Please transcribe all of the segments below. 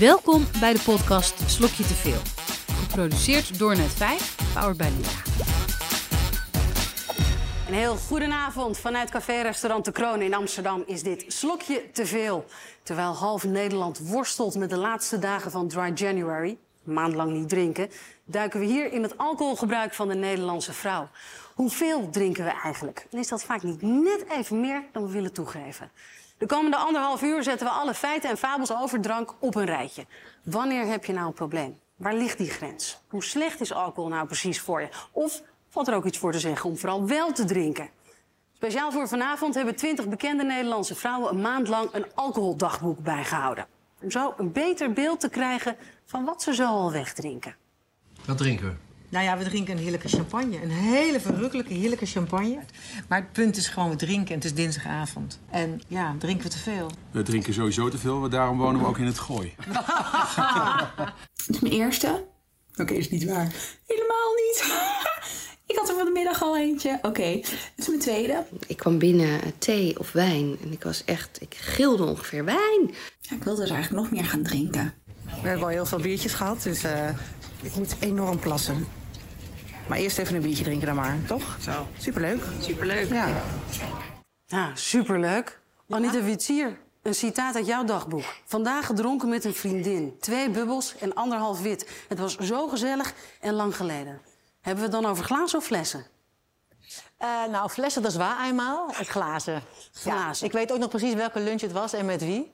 Welkom bij de podcast Slokje te veel. Geproduceerd door Net5, powered by Lira. Een heel goedenavond vanuit café-restaurant De Kroon in Amsterdam is dit slokje te veel. Terwijl half Nederland worstelt met de laatste dagen van Dry January, een maand lang niet drinken, duiken we hier in het alcoholgebruik van de Nederlandse vrouw. Hoeveel drinken we eigenlijk? En is dat vaak niet net even meer dan we willen toegeven? De komende anderhalf uur zetten we alle feiten en fabels over drank op een rijtje. Wanneer heb je nou een probleem? Waar ligt die grens? Hoe slecht is alcohol nou precies voor je? Of valt er ook iets voor te zeggen om vooral wel te drinken? Speciaal voor vanavond hebben 20 bekende Nederlandse vrouwen een maand lang een alcoholdagboek bijgehouden. Om zo een beter beeld te krijgen van wat ze zo al wegdrinken. Wat drinken we? Nou ja, we drinken een heerlijke champagne. Een hele verrukkelijke, heerlijke champagne. Maar het punt is gewoon, we drinken en het is dinsdagavond. En ja, drinken we te veel. We drinken sowieso te veel, want daarom wonen we ook in het gooi. Dit is mijn eerste. Oké, is niet waar. Helemaal niet. ik had er van de middag al eentje. Oké, dit is mijn tweede. Ik kwam binnen eh, thee of wijn en ik was echt, ik gilde ongeveer wijn. Ja, ik wilde dus eigenlijk nog meer gaan drinken. We hebben al heel veel biertjes gehad, dus eh, ik moet enorm plassen. Maar eerst even een biertje drinken dan maar, toch? Zo. Superleuk. Superleuk. Ja. Ja, superleuk. Anita Witsier, een citaat uit jouw dagboek. Vandaag gedronken met een vriendin. Twee bubbels en anderhalf wit. Het was zo gezellig en lang geleden. Hebben we het dan over glazen of flessen? Eh, nou, flessen, dat is waar eenmaal. Glazen. Glazen. ik weet ook nog precies welke lunch het was en met wie.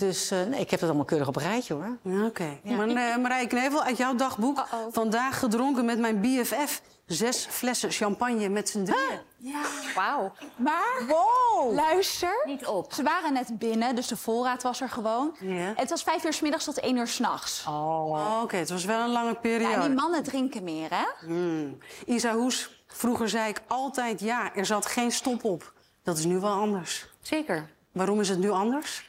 Dus eh, nee, ik heb het allemaal keurig op een rijtje, hoor. Ja, Oké. Maar uh, Marije Knevel, uit jouw dagboek. Vandaag gedronken met mijn BFF. Zes flessen champagne met z'n drieën. Ja. Wauw. Maar, Wow! luister. Niet op. Ze waren net binnen, dus de voorraad was er gewoon. Ja. Het was vijf uur 's middags tot één uur s'nachts. Oh, Oké, het was wel een lange periode. Ja, en die mannen drinken meer, hè? Hmm. Isa Hoes, vroeger zei ik altijd ja, er zat geen stop op. Dat is nu wel anders. Zeker. Waarom is het nu anders?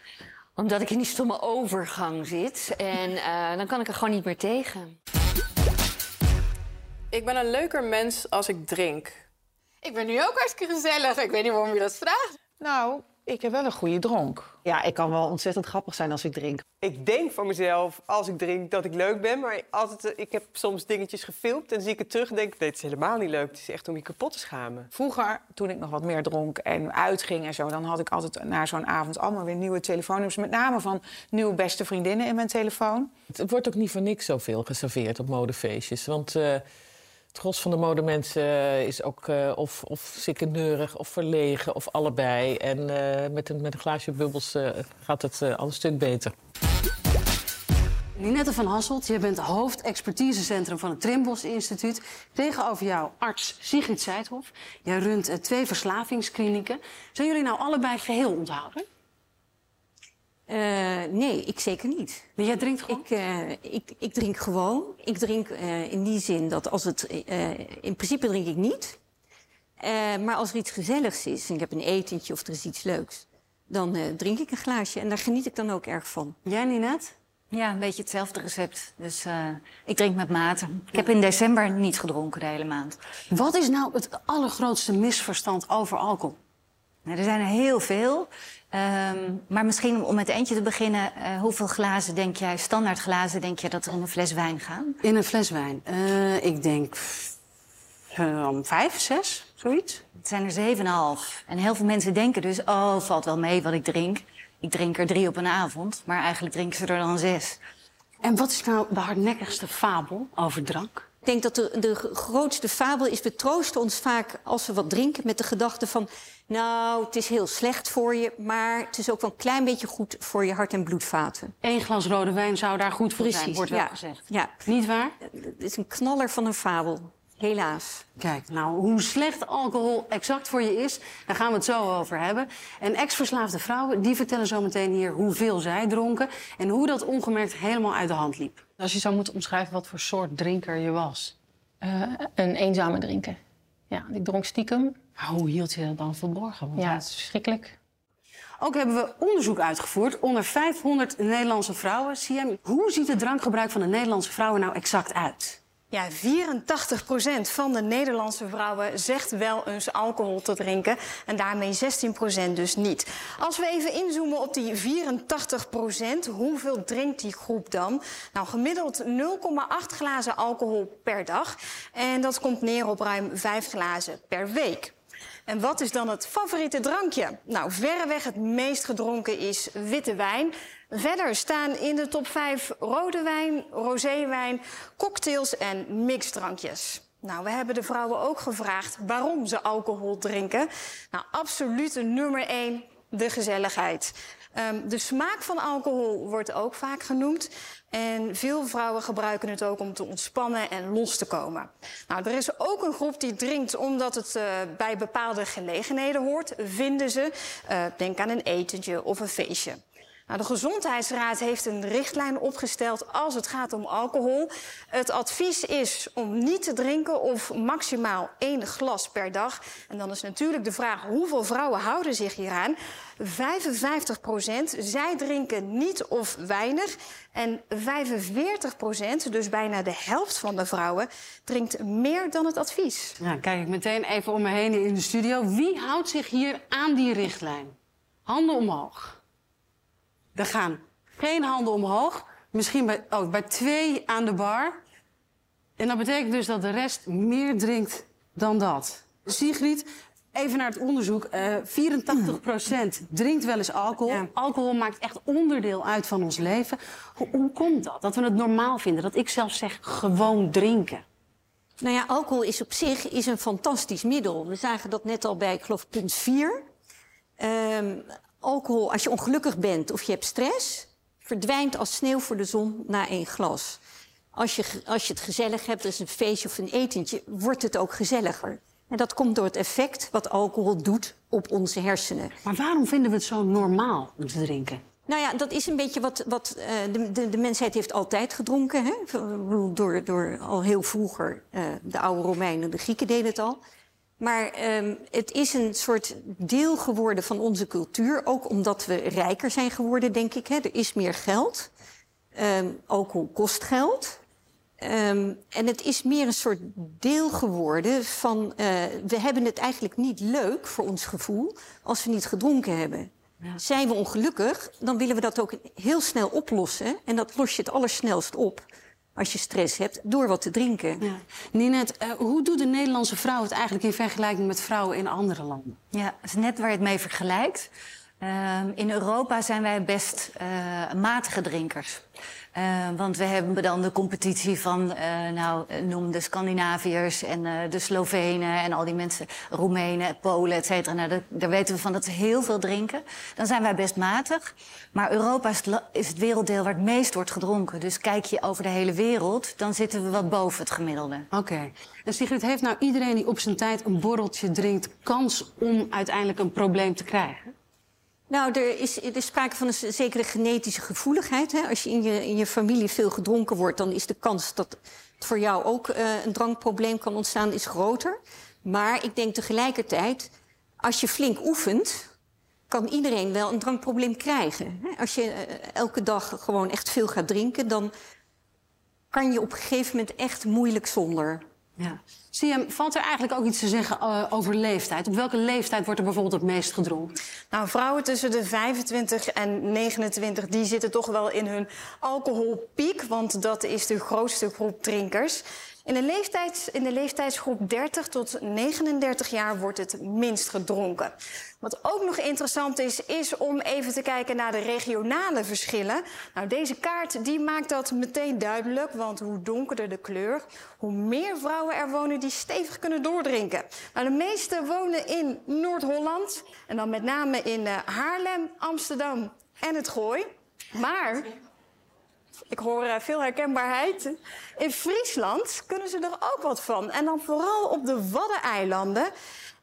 Omdat ik in die stomme overgang zit. En eh, dan kan ik er gewoon niet meer tegen. Ik ben een leuker mens als ik drink. Ik ben nu ook hartstikke gezellig. Ik weet niet waarom je dat vraagt. Nou, ik heb wel een goede dronk. Ja, ik kan wel ontzettend grappig zijn als ik drink. Ik denk van mezelf, als ik drink, dat ik leuk ben. Maar altijd, eh, ik heb soms dingetjes gefilmd en zie ik het terug en denk... nee, het is helemaal niet leuk. Het is echt om je kapot te schamen. Vroeger, toen ik nog wat meer dronk en uitging en zo... dan had ik altijd na zo'n avond allemaal weer nieuwe telefoonnummers. Met name van nieuwe beste vriendinnen in mijn telefoon. Het wordt ook niet voor niks zoveel geserveerd op modefeestjes. Want eh, het gros van de modemensen eh, is ook uh, of, of sikkeneurig of verlegen of allebei. En uh, met, een, met een glaasje bubbels gaat het al een stuk beter. Ninette van Hasselt, jij bent hoofdexpertisecentrum van het Trimbos Instituut. Tegenover jou arts Sigrid Seidhoff. Jij runt twee verslavingsklinieken. Zijn jullie nou allebei geheel onthouden? Uh, nee, ik zeker niet. Maar jij drinkt gewoon? Ik, uh, ik, ik drink gewoon. Ik drink uh, in die zin dat als het... in principe drink ik niet. maar als er iets gezelligs is en ik heb een etentje of er is iets leuks... dan drink ik een glaasje en daar geniet ik dan ook erg van. Jij, Ninette? Ja, een beetje hetzelfde recept. Dus ik drink met mate. Ik heb in december niet gedronken de hele maand. Wat is nou het allergrootste misverstand over alcohol? Nou, er zijn er heel veel. Um, maar misschien om, met eentje te beginnen, uh, hoeveel glazen denk jij, standaard glazen, denk je dat er in een fles wijn gaan? In een fles wijn? Uh, ik denk uh, vijf, zes, zoiets. Het zijn er zeven en half. En heel veel mensen denken dus, oh, valt wel mee wat ik drink. Ik drink er drie op een avond, maar eigenlijk drinken ze er dan zes. En wat is nou de hardnekkigste fabel over drank? Ik denk dat de, de grootste fabel is, we troosten ons vaak als we wat drinken met de gedachte van... nou, het is heel slecht voor je, maar het is ook wel een klein beetje goed voor je hart- en bloedvaten. Eén glas rode wijn zou daar goed voor Precies, zijn, wordt wel ja, gezegd. Ja. Niet waar? Het is een knaller van een fabel, helaas. Kijk, nou, hoe slecht alcohol exact voor je is, daar gaan we het zo over hebben. En ex-verslaafde vrouwen, die vertellen zo meteen hier hoeveel zij dronken... en hoe dat ongemerkt helemaal uit de hand liep. Als je zou moeten omschrijven wat voor soort drinker je was... Uh, een eenzame drinker. Ja, ik dronk stiekem. Maar hoe hield je dat dan verborgen? Want ja, het is verschrikkelijk. Ook hebben we onderzoek uitgevoerd onder 500 Nederlandse vrouwen. CM, hoe ziet het drankgebruik van de Nederlandse vrouwen nou exact uit? Ja, 84% van de Nederlandse vrouwen zegt wel eens alcohol te drinken. En daarmee 16% dus niet. Als we even inzoomen op die 84%, hoeveel drinkt die groep dan? Nou, gemiddeld 0,8 glazen alcohol per dag. En dat komt neer op ruim 5 glazen per week. En wat is dan het favoriete drankje? Nou, verreweg het meest gedronken is witte wijn. Verder staan in de top 5 rode wijn, roséwijn, cocktails en mixdrankjes. Nou, we hebben de vrouwen ook gevraagd waarom ze alcohol drinken. Nou, absolute nummer 1, de gezelligheid. Um, de smaak van alcohol wordt ook vaak genoemd. En veel vrouwen gebruiken het ook om te ontspannen en los te komen. Nou, er is ook een groep die drinkt omdat het uh, bij bepaalde gelegenheden hoort, vinden ze. Uh, denk aan een etentje of een feestje. Nou, de Gezondheidsraad heeft een richtlijn opgesteld als het gaat om alcohol. Het advies is om niet te drinken of maximaal één glas per dag. En dan is natuurlijk de vraag hoeveel vrouwen houden zich hieraan. 55 procent, zij drinken niet of weinig. En 45 procent, dus bijna de helft van de vrouwen, drinkt meer dan het advies. Ja, kijk ik meteen even om me heen in de studio. Wie houdt zich hier aan die richtlijn? Handen omhoog. Er gaan geen handen omhoog. Misschien bij, oh, bij twee aan de bar. En dat betekent dus dat de rest meer drinkt dan dat. Sigrid, even naar het onderzoek. Uh, 84% drinkt wel eens alcohol. Alcohol maakt echt onderdeel uit van ons leven. Hoe, hoe komt dat? Dat we het normaal vinden? Dat ik zelf zeg gewoon drinken. Nou ja, alcohol is op zich is een fantastisch middel. We zagen dat net al bij, ik geloof, punt 4. Um, alcohol, als je ongelukkig bent of je hebt stress, verdwijnt als sneeuw voor de zon na één glas. Als je, als je het gezellig hebt, dus een feestje of een etentje, wordt het ook gezelliger. En dat komt door het effect wat alcohol doet op onze hersenen. Maar waarom vinden we het zo normaal om te drinken? Nou ja, dat is een beetje wat, wat uh, de, de, de, mensheid heeft altijd gedronken. Hè? Door, door al heel vroeger, uh, de oude Romeinen, de Grieken deden het al. Maar um, het is een soort deel geworden van onze cultuur. Ook omdat we rijker zijn geworden, denk ik. Hè. Er is meer geld. Um, alcohol kost geld. Um, en het is meer een soort deel geworden van... Uh, we hebben het eigenlijk niet leuk voor ons gevoel als we niet gedronken hebben. Ja. Zijn we ongelukkig, dan willen we dat ook heel snel oplossen. En dat los je het allersnelst op als je stress hebt, door wat te drinken. Ja. Ninet, uh, hoe doet de Nederlandse vrouw het eigenlijk in vergelijking met vrouwen in andere landen? Ja, dat is net waar je het mee vergelijkt. Uh, in Europa zijn wij best uh, matige drinkers. Uh, want we hebben dan de competitie van, uh, nou, noem de Scandinaviërs en uh, de Slovenen en al die mensen, Roemenen, Polen, et cetera. Nou, daar weten we van dat ze heel veel drinken. Dan zijn wij best matig. Maar Europa is het, werelddeel waar het meest wordt gedronken. Dus kijk je over de hele wereld, dan zitten we wat boven het gemiddelde. Oké. En Sigrid, heeft nou iedereen die op zijn tijd een borreltje drinkt kans om uiteindelijk een probleem te krijgen? Nou, er is, er is sprake van een zekere genetische gevoeligheid. Hè? Als je in, je in je familie veel gedronken wordt, dan is de kans dat het voor jou ook uh, een drankprobleem kan ontstaan, is groter. Maar ik denk tegelijkertijd, als je flink oefent, kan iedereen wel een drankprobleem krijgen. Als je uh, elke dag gewoon echt veel gaat drinken, dan kan je op een gegeven moment echt moeilijk zonder. Ja. Siam, valt er eigenlijk ook iets te zeggen uh, over leeftijd? Op welke leeftijd wordt er bijvoorbeeld het meest gedronken? Nou, vrouwen tussen de 25 en 29... die zitten toch wel in hun alcoholpiek... want dat is de grootste groep drinkers. In de, in de leeftijdsgroep 30 tot 39 jaar wordt het minst gedronken. Wat ook nog interessant is, is om even te kijken naar de regionale verschillen. Nou, deze kaart die maakt dat meteen duidelijk, want hoe donkerder de kleur, hoe meer vrouwen er wonen die stevig kunnen doordrinken. Nou, de meeste wonen in Noord-Holland en dan met name in uh, Haarlem, Amsterdam en het Gooi. Maar ik hoor uh, veel herkenbaarheid. In Friesland kunnen ze er ook wat van. En dan vooral op de Waddeneilanden.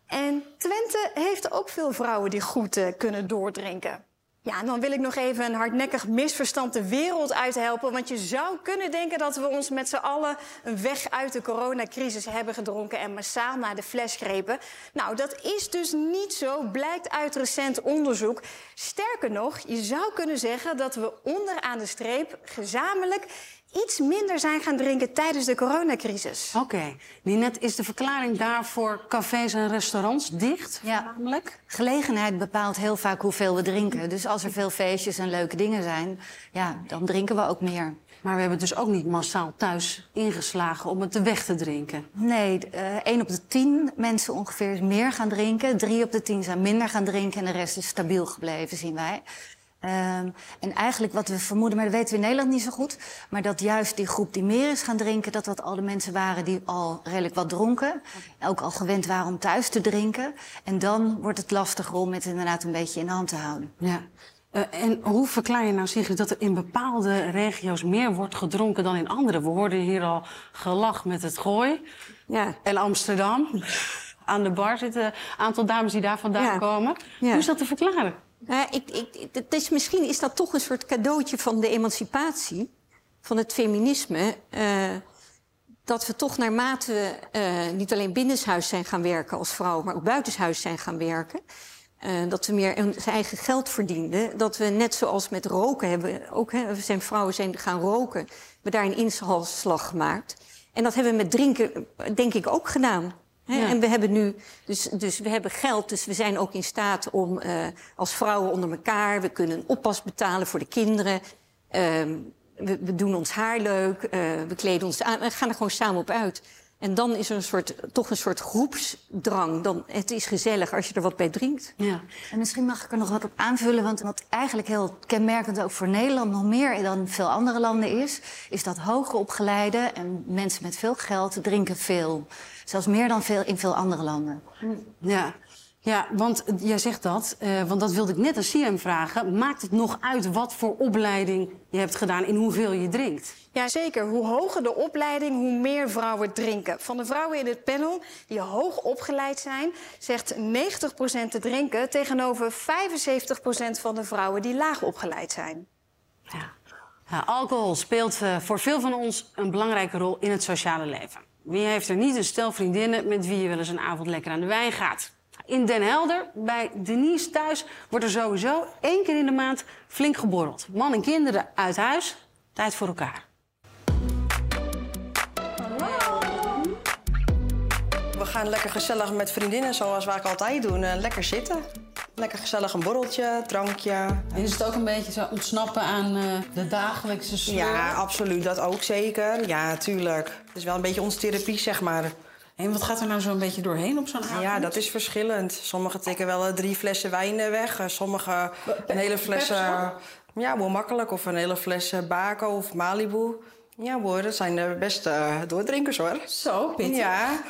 En Twente heeft ook veel vrouwen die goed kunnen doordrinken. Ja, dan wil ik nog even een hardnekkig misverstand de wereld uithelpen. Want je zou kunnen denken dat we ons met z'n allen een weg uit de coronacrisis hebben gedronken en massaal naar de fles grepen. Nou, dat is dus niet zo, blijkt uit recent onderzoek. Sterker nog, je zou kunnen zeggen dat we onderaan de streep gezamenlijk iets minder zijn gaan drinken tijdens de coronacrisis. Oké. Ninette, is de verklaring daarvoor cafés en restaurants dicht? Ja, gelegenheid bepaalt heel vaak hoeveel we drinken. Dus als er veel feestjes en leuke dingen zijn, ja, dan drinken we ook meer. Maar we hebben dus ook niet massaal thuis ingeslagen om het te weg te drinken. Nee, eh 1 op de 10 mensen ongeveer is meer gaan drinken. 3 op de 10 zijn minder gaan drinken en de rest is stabiel gebleven, zien wij. Ehm, en eigenlijk wat we vermoeden, maar dat weten we in Nederland niet zo goed... maar dat juist die groep die meer is gaan drinken... dat dat al de mensen waren die al redelijk wat dronken. Ook al gewend waren om thuis te drinken. En dan wordt het lastiger om het inderdaad een beetje in de hand te houden. Ja. Eh, en hoe verklaar je nou, Sigrid, dat er in bepaalde regio's meer wordt gedronken dan in andere? We hoorden hier al gelach met het gooi. Ja. En Amsterdam. Aan de bar zitten een aantal dames die daar vandaan Ja. komen. Ja. Hoe is dat te verklaren? Ja, ik, ik, het is, misschien is dat toch een soort cadeautje van de emancipatie, van het feminisme. eh, dat we toch naarmate we eh, niet alleen binnenshuis zijn gaan werken als vrouw, maar ook buitenshuis zijn gaan werken. eh, dat we meer ons eigen geld verdienden. Dat we net zoals met roken hebben, ook hè, we zijn vrouwen zijn gaan roken, we daar een inhaalslag gemaakt. En dat hebben we met drinken, denk ik, ook gedaan. Ja. En we hebben nu, dus, dus we hebben geld, dus we zijn ook in staat om eh, als vrouwen onder elkaar, we kunnen een oppas betalen voor de kinderen. Ehm, we, we doen ons haar leuk, eh, we kleden ons aan, we gaan er gewoon samen op uit. En dan is er een soort, toch een soort groepsdrang. Dan, het is gezellig als je er wat bij drinkt. Ja. En misschien mag ik er nog wat op aanvullen, want wat eigenlijk heel kenmerkend ook voor Nederland nog meer dan veel andere landen is, is dat hoger opgeleide en mensen met veel geld drinken veel. Zelfs meer dan veel in veel andere landen. Ja. Ja, want jij zegt dat, eh, want dat wilde ik net aan Siem vragen. Maakt het nog uit wat voor opleiding je hebt gedaan in hoeveel je drinkt? Jazeker, hoe hoger de opleiding, hoe meer vrouwen drinken. Van de vrouwen in het panel die hoog opgeleid zijn, zegt 90% te drinken tegenover 75% van de vrouwen die laag opgeleid zijn. Ja, alcohol speelt eh, voor veel van ons een belangrijke rol in het sociale leven. Wie heeft er niet een stel vriendinnen met wie je wel eens een avond lekker aan de wijn gaat? In Den Helder, bij Denise thuis, wordt er sowieso één keer in de maand flink geborreld. Man en kinderen uit huis, tijd voor elkaar. We gaan lekker gezellig met vriendinnen, zoals wij altijd doen. Eh, lekker zitten. Lekker gezellig een borreltje, drankje. En is het ook een beetje zo ontsnappen aan eh, de dagelijkse sleur? Ja, absoluut. Dat ook zeker. Ja, tuurlijk. Het is wel een beetje onze therapie, zeg maar. En wat gaat er nou zo een beetje doorheen op zo'n avond? Ja, dat is verschillend. Sommigen tikken wel eh, drie flessen wijn eh, weg. Sommigen een hele fles... ja, wel makkelijk. Of een hele fles Baco of Malibu. Ja hoor, dat zijn de beste doordrinkers hoor. Zo, pittig. Ja.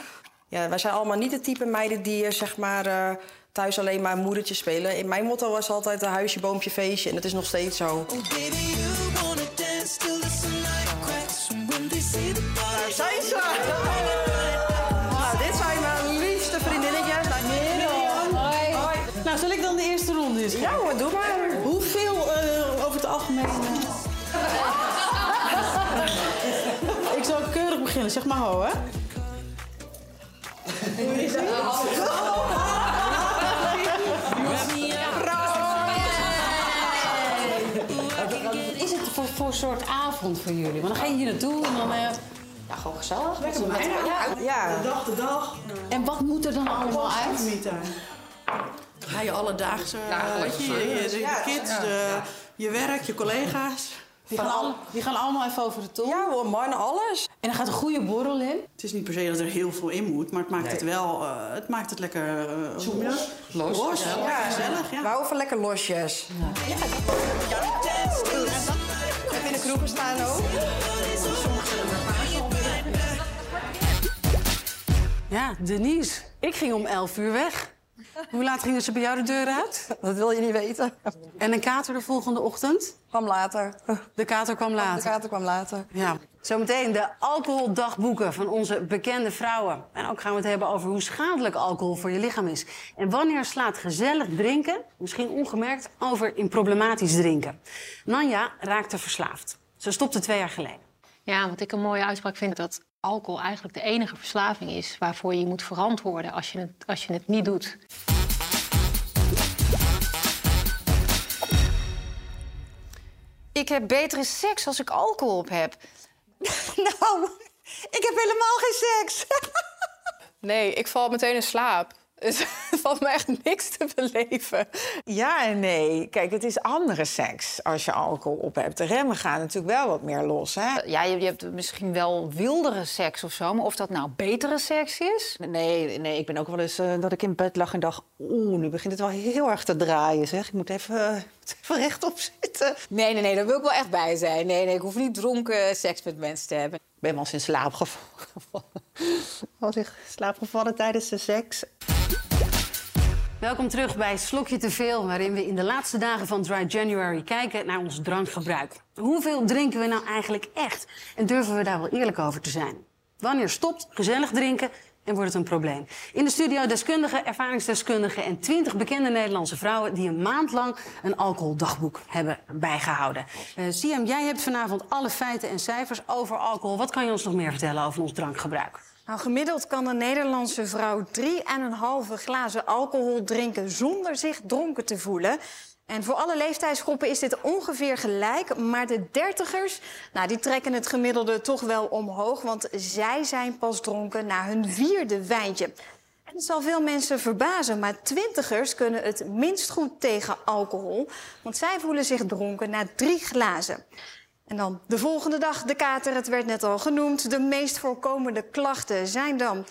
ja, wij zijn allemaal niet de type meiden die zeg maar... thuis alleen maar moedertje spelen. In mijn motto was altijd een huisje, boompje, feestje. En dat is nog steeds zo. Daar zijn ze! Nou, dit zijn mijn liefste vriendinnetjes. Hoi. Hoi. Nou, zal ik dan de eerste ronde eens? Ja hoor, doe maar. Hoeveel eh, over het algemeen... eh? ik zal keurig beginnen, zeg maar ho, hè? Wat is het voor, voor soort avond voor jullie? Want dan ga je hier naartoe en dan... eh, ja, gewoon gezellig. Lekker met elkaar. Ja. De dag, de dag. En wat moet er dan allemaal uit? Ja, je alledaagse, weet je, je, je- de Ja. kids, de- je werk, je collega's. Die gaan, al, die gaan allemaal even over de top. Ja hoor, man, alles. En er gaat een goede borrel in. Het is niet per se dat er heel veel in moet, maar het maakt Nee. het wel, eh, het maakt het lekker... uh, Los. Los, Ja, ja, gezellig, ja. We houden van lekker losjes. Ja. In de kroegen staan ook? Ja, Denise. Ik ging om 11 uur weg. Hoe laat gingen ze bij jou de deur uit? Dat wil je niet weten. En een kater de volgende ochtend? Kwam later. De kater kwam later. De kater kwam later. Ja. Zometeen de alcoholdagboeken van onze bekende vrouwen. En ook gaan we het hebben over hoe schadelijk alcohol voor je lichaam is. En wanneer slaat gezellig drinken, misschien ongemerkt, over in problematisch drinken. Nanja raakte verslaafd. Ze stopte twee jaar geleden. Ja, wat ik een mooie uitspraak vind, dat alcohol eigenlijk de enige verslaving is waarvoor je je moet verantwoorden als je het, als je het niet doet. Ik heb betere seks als ik alcohol op heb. nou, ik heb helemaal geen seks. Nee, ik val meteen in slaap. Dus er valt me echt niks te beleven. Ja en nee. Kijk, het is andere seks als je alcohol op hebt. De remmen gaan natuurlijk wel wat meer los, hè? Ja, je, je hebt misschien wel wildere seks of zo, maar of dat nou betere seks is? Nee, nee, ik ben ook wel eens eh, dat ik in bed lag en dacht... oeh, nu begint het wel heel erg te draaien, zeg. Ik moet even, eh, even rechtop zitten. Nee, nee, nee, daar wil ik wel echt bij zijn. Nee, nee, ik hoef niet dronken seks met mensen te hebben. Ik ben wel eens in slaap gevallen. Was ik in slaap gevallen tijdens de seks. Welkom terug bij Slokje Te Veel, waarin we in de laatste dagen van Dry January kijken naar ons drankgebruik. Hoeveel drinken we nou eigenlijk echt? En durven we daar wel eerlijk over te zijn? Wanneer stopt gezellig drinken en wordt het een probleem? In de studio deskundigen, ervaringsdeskundigen en 20 bekende Nederlandse vrouwen die een maand lang een alcoholdagboek hebben bijgehouden. Uh, Siam, jij hebt vanavond alle feiten en cijfers over alcohol. Wat kan je ons nog meer vertellen over ons drankgebruik? Nou, gemiddeld kan een Nederlandse vrouw 3,5 glazen alcohol drinken zonder zich dronken te voelen. En voor alle leeftijdsgroepen is dit ongeveer gelijk. Maar de dertigers, nou, die trekken het gemiddelde toch wel omhoog. Want zij zijn pas dronken na hun vierde wijntje. Het zal veel mensen verbazen, maar twintigers kunnen het minst goed tegen alcohol. Want zij voelen zich dronken na drie glazen. En dan de volgende dag de kater, het werd net al genoemd. De meest voorkomende klachten zijn dan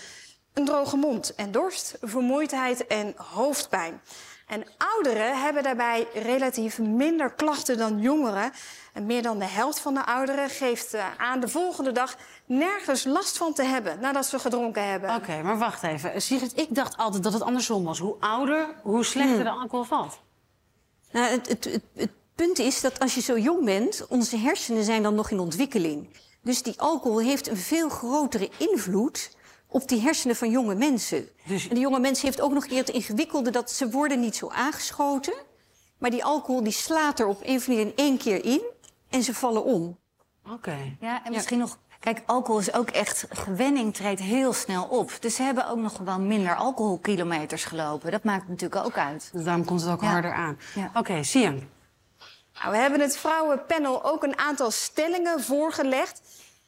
een droge mond en dorst, vermoeidheid en hoofdpijn. En ouderen hebben daarbij relatief minder klachten dan jongeren. En meer dan de helft van de ouderen geeft uh, aan de volgende dag nergens last van te hebben nadat ze gedronken hebben. Oké, okay, maar wacht even. Sigrid, ik dacht altijd dat het andersom was. Hoe ouder, hoe slechter hmm. de alcohol valt. Nou, het, het, het, het punt is dat als je zo jong bent, onze hersenen zijn dan nog in ontwikkeling. Dus die alcohol heeft een veel grotere invloed op die hersenen van jonge mensen. Dus... En die jonge mensen heeft ook nog een keer het ingewikkelde dat ze worden niet zo aangeschoten. Maar die alcohol die slaat er op een of in één keer in en ze vallen om. Oké. Okay. Ja, en misschien nog Kijk, alcohol is ook echt, gewenning treedt heel snel op. Dus ze hebben ook nog wel minder alcoholkilometers gelopen. Dat maakt natuurlijk ook uit. Dus daarom komt het ook ja. harder aan. Ja. Oké, okay, Sian. Nou, we hebben het vrouwenpanel ook een aantal stellingen voorgelegd.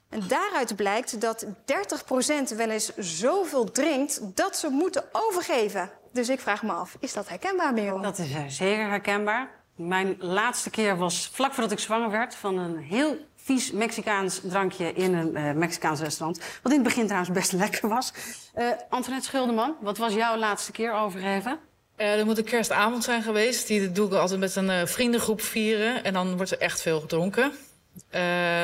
En daaruit blijkt dat 30% wel eens zoveel drinkt dat ze moeten overgeven. Dus ik vraag me af, is dat herkenbaar, Merel? Dat is zeker herkenbaar. Mijn laatste keer was vlak voordat ik zwanger werd... van een heel vies Mexicaans drankje in een uh, Mexicaans restaurant. Wat in het begin trouwens best lekker was. Uh, Antoinette Schilderman, wat was jouw laatste keer overgeven? Uh, er moet een kerstavond zijn geweest. Die doe ik altijd met een uh, vriendengroep vieren. En dan wordt er echt veel gedronken. Uh,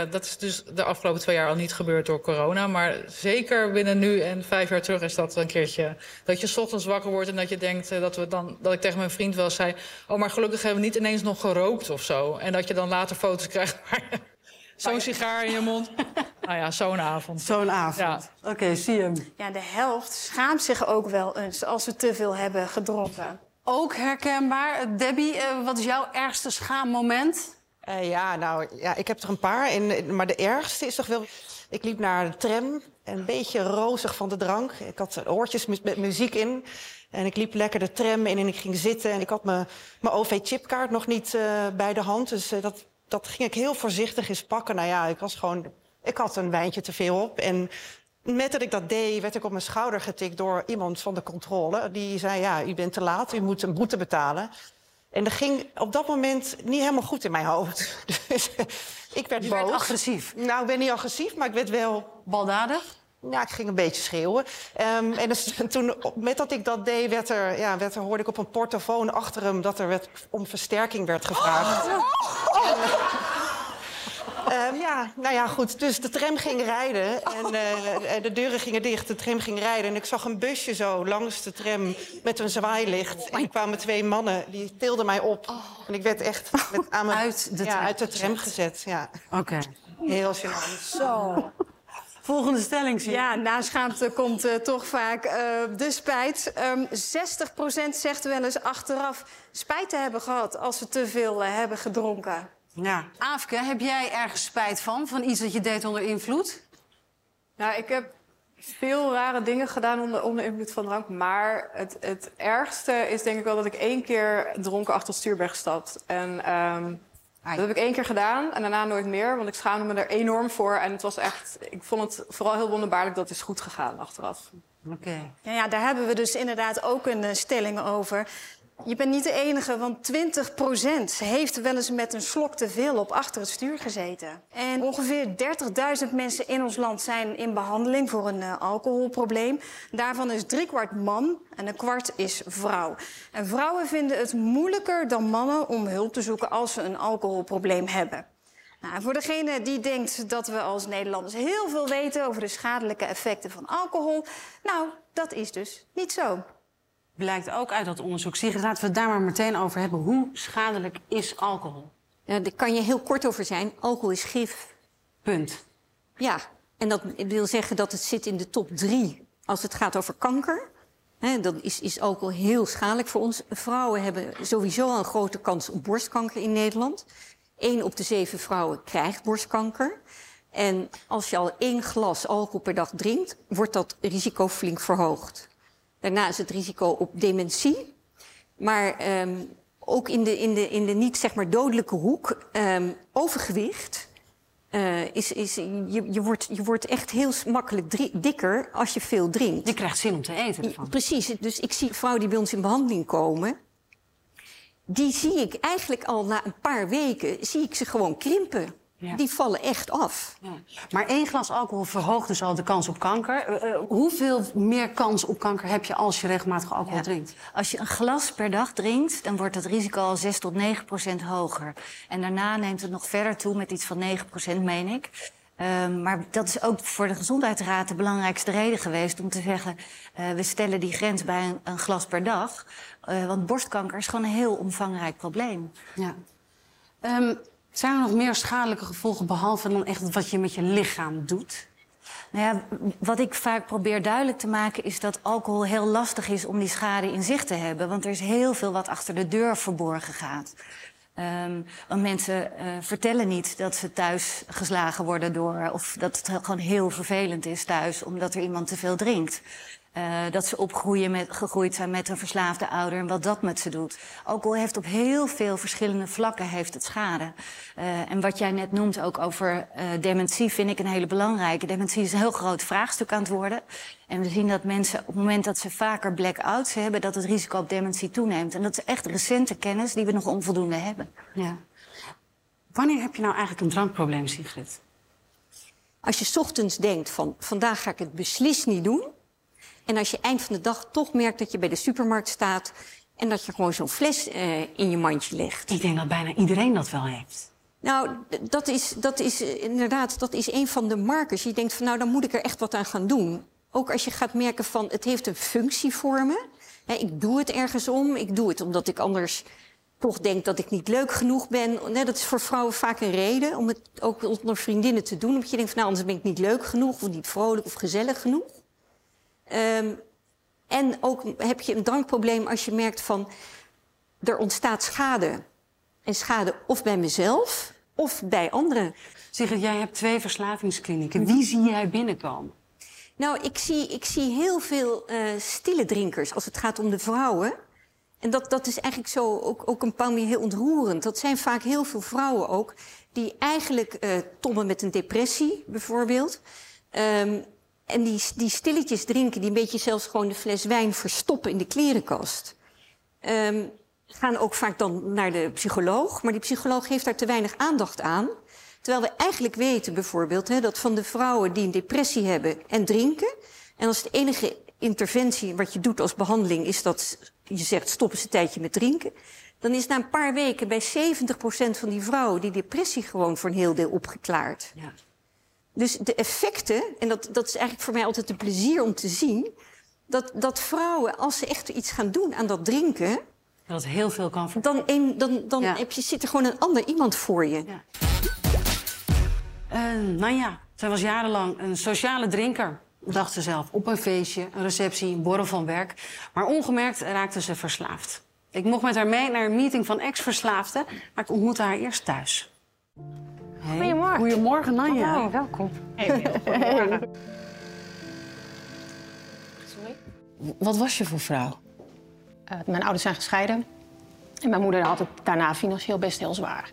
dat is dus de afgelopen twee jaar al niet gebeurd door corona. Maar zeker binnen nu en vijf jaar terug is dat een keertje... dat je ochtends wakker wordt en dat je denkt dat, we dan, dat ik tegen mijn vriend wel zei... oh, maar gelukkig hebben we niet ineens nog gerookt of zo. En dat je dan later foto's krijgt zo'n sigaar in je mond. nou ja, zo'n avond. Zo'n avond. Ja. Oké, okay, zie hem. Ja, de helft schaamt zich ook wel eens als ze te veel hebben gedronken. Ook herkenbaar. Debbie, uh, wat is jouw ergste schaammoment? Uh, ja, nou, ja, ik heb er een paar. En, maar de ergste is toch wel... Ik liep naar de tram, een beetje rozig van de drank. Ik had oortjes met, met muziek in. En ik liep lekker de tram in en ik ging zitten. En ik had mijn, mijn OV-chipkaart nog niet uh, bij de hand. Dus dat dat ging ik heel voorzichtig eens pakken. Nou ja, ik was gewoon. Ik had een wijntje te veel op. En met dat ik dat deed, werd ik op mijn schouder getikt door iemand van de controle. Die zei: Ja, u bent te laat, u moet een boete betalen. En dat ging op dat moment niet helemaal goed in mijn hoofd. Dus ik werd Je boos. werd agressief? Nou, ik ben niet agressief, maar ik werd wel... Baldadig? Ja, ik ging een beetje schreeuwen. Um, en dus, toen, met dat ik dat deed, werd er, ja, werd er, hoorde ik op een portofoon achter hem... dat er werd, om versterking werd gevraagd. Oh. En, um, ja, nou ja, goed. Dus de tram ging rijden en uh, de deuren gingen dicht. De tram ging rijden en ik zag een busje zo langs de tram met een zwaailicht. En er kwamen twee mannen, die tilden mij op. Oh. En ik werd echt met, aan mijn, uit, de ja, uit de tram gezet. Ja. Oké. Okay. Heel gênant. Zo. Volgende stelling zie Ja, na schaamte komt uh, toch vaak uh, de spijt. Um, 60% zegt wel eens achteraf spijt te hebben gehad als ze te veel uh, hebben gedronken. Ja. Aafke, heb jij ergens spijt van? Van iets dat je deed onder invloed? Nou, ik heb veel rare dingen gedaan onder, onder invloed van drank. Maar het, het ergste is denk ik wel dat ik één keer dronken achter het stuur ben gestapt. En um, Dat heb ik één keer gedaan en daarna nooit meer, want ik schaamde me er enorm voor. En het was echt, ik vond het vooral heel wonderbaarlijk dat het is goed gegaan achteraf. Oké. Ja, ja, daar hebben we dus inderdaad ook een eh, stelling over. Je bent niet de enige, want 20% heeft wel eens met een slok te veel op achter het stuur gezeten. En ongeveer 30.000 mensen in ons land zijn in behandeling voor een eh, alcoholprobleem. Daarvan is driekwart man en een kwart is vrouw. En vrouwen vinden het moeilijker dan mannen om hulp te zoeken als ze een alcoholprobleem hebben. Nou, voor degene die denkt dat we als Nederlanders heel veel weten over de schadelijke effecten van alcohol, nou, dat is dus niet zo. Blijkt ook uit dat onderzoek. Sigrid, laten we het daar maar meteen over hebben. Hoe schadelijk is alcohol? Ja, daar kan je heel kort over zijn. Alcohol is gif. Punt. Ja, en dat wil zeggen dat het zit in de top drie als het gaat over kanker. Hè, dan is, is alcohol heel schadelijk voor ons. Vrouwen hebben sowieso al een grote kans op borstkanker in Nederland. Eén op de zeven vrouwen krijgt borstkanker. En als je al één glas alcohol per dag drinkt, wordt dat risico flink verhoogd. Daarna is het risico op dementie. Maar ehm, ook in de, in de, in de niet zeg maar dodelijke hoek, ehm, overgewicht. eh, is, is, je, je, wordt, je wordt echt heel makkelijk dikker als je veel drinkt. Je krijgt zin om te eten ervan. Precies. Dus ik zie vrouwen die bij ons in behandeling komen. Die zie ik eigenlijk al na een paar weken zie ik ze gewoon krimpen. Die vallen echt af. Ja. Maar één glas alcohol verhoogt dus al de kans op kanker. Eh, eh, hoeveel meer kans op kanker heb je als je regelmatig alcohol Ja. drinkt? Als je een glas per dag drinkt, dan wordt het risico al 6 tot 9 procent hoger. En daarna neemt het nog verder toe met iets van 9 procent, meen ik. Ehm, maar dat is ook voor de Gezondheidsraad de belangrijkste reden geweest om te zeggen: eh, we stellen die grens bij een, een glas per dag. Want borstkanker is gewoon een heel omvangrijk probleem. Ja. Ehm, zijn er nog meer schadelijke gevolgen behalve dan echt wat je met je lichaam doet? Nou ja, wat ik vaak probeer duidelijk te maken is dat alcohol heel lastig is om die schade in zicht te hebben. Want er is heel veel wat achter de deur verborgen gaat. Ehm, want mensen eh, vertellen niet dat ze thuis geslagen worden door... of dat het gewoon heel vervelend is thuis omdat er iemand te veel drinkt. Eh, dat ze opgroeien met, gegroeid zijn met een verslaafde ouder en wat dat met ze doet. Alcohol heeft op heel veel verschillende vlakken heeft het schade. Eh, en wat jij net noemt ook over eh, dementie vind ik een hele belangrijke. Dementie is een heel groot vraagstuk aan het worden. En we zien dat mensen op het moment dat ze vaker blackouts hebben... dat het risico op dementie toeneemt. En dat is echt recente kennis die we nog onvoldoende hebben. Ja. Wanneer heb je nou eigenlijk een drankprobleem, Sigrid? Als je 's ochtends denkt van vandaag ga ik het beslist niet doen. En als je eind van de dag toch merkt dat je bij de supermarkt staat en dat je gewoon zo'n fles eh, in je mandje legt. Ik denk dat bijna iedereen dat wel heeft. Nou, dat is, dat is eh, inderdaad dat is een van de markers. Je denkt van nou, dan moet ik er echt wat aan gaan doen. Ook als je gaat merken van het heeft een functie voor me. Ik doe het ergens om. Ik doe het omdat ik anders toch denk dat ik niet leuk genoeg ben. Nee, dat is voor vrouwen vaak een reden om het ook onder vriendinnen te doen. Omdat je denkt van nou, anders ben ik niet leuk genoeg of niet vrolijk of gezellig genoeg. Ehm, en ook heb je een drankprobleem als je merkt van er ontstaat schade. En schade of bij mezelf of bij anderen. Sigrid, jij hebt twee verslavingsklinieken. Wie zie jij binnenkomen? Nou, ik zie, ik zie heel veel eh, stille drinkers als het gaat om de vrouwen. En dat, dat is eigenlijk zo ook, ook een paar manier heel ontroerend. Dat zijn vaak heel veel vrouwen ook die eigenlijk eh tommen met een depressie bijvoorbeeld. Ehm, en die, die stilletjes drinken, die een beetje zelfs gewoon de fles wijn verstoppen in de klerenkast. Ehm, gaan ook vaak dan naar de psycholoog, maar die psycholoog heeft daar te weinig aandacht aan. Terwijl we eigenlijk weten bijvoorbeeld hè, dat van de vrouwen die een depressie hebben en drinken, en als de enige interventie wat je doet als behandeling is dat je zegt stop eens een tijdje met drinken, dan is na een paar weken bij 70% van die vrouwen die depressie gewoon voor een heel deel opgeklaard. Ja. Dus de effecten, en dat, dat is eigenlijk voor mij altijd een plezier om te zien, dat, dat vrouwen, als ze echt iets gaan doen aan dat drinken, Dat heel veel kan dan, een, dan, dan heb je, zit er gewoon een ander iemand voor je. Eh, nou ja, zij was jarenlang een sociale drinker. Dacht ze zelf, op een feestje, een receptie, een borrel van werk. Maar ongemerkt raakte ze verslaafd. Ik mocht met haar mee naar een meeting van ex-verslaafden, maar ik ontmoette haar eerst thuis. Hey. Goedemorgen. Goedemorgen, Nanja. Oh, welkom. Wat was je voor vrouw? Eh, mijn ouders zijn gescheiden. En mijn moeder had het daarna financieel best heel zwaar.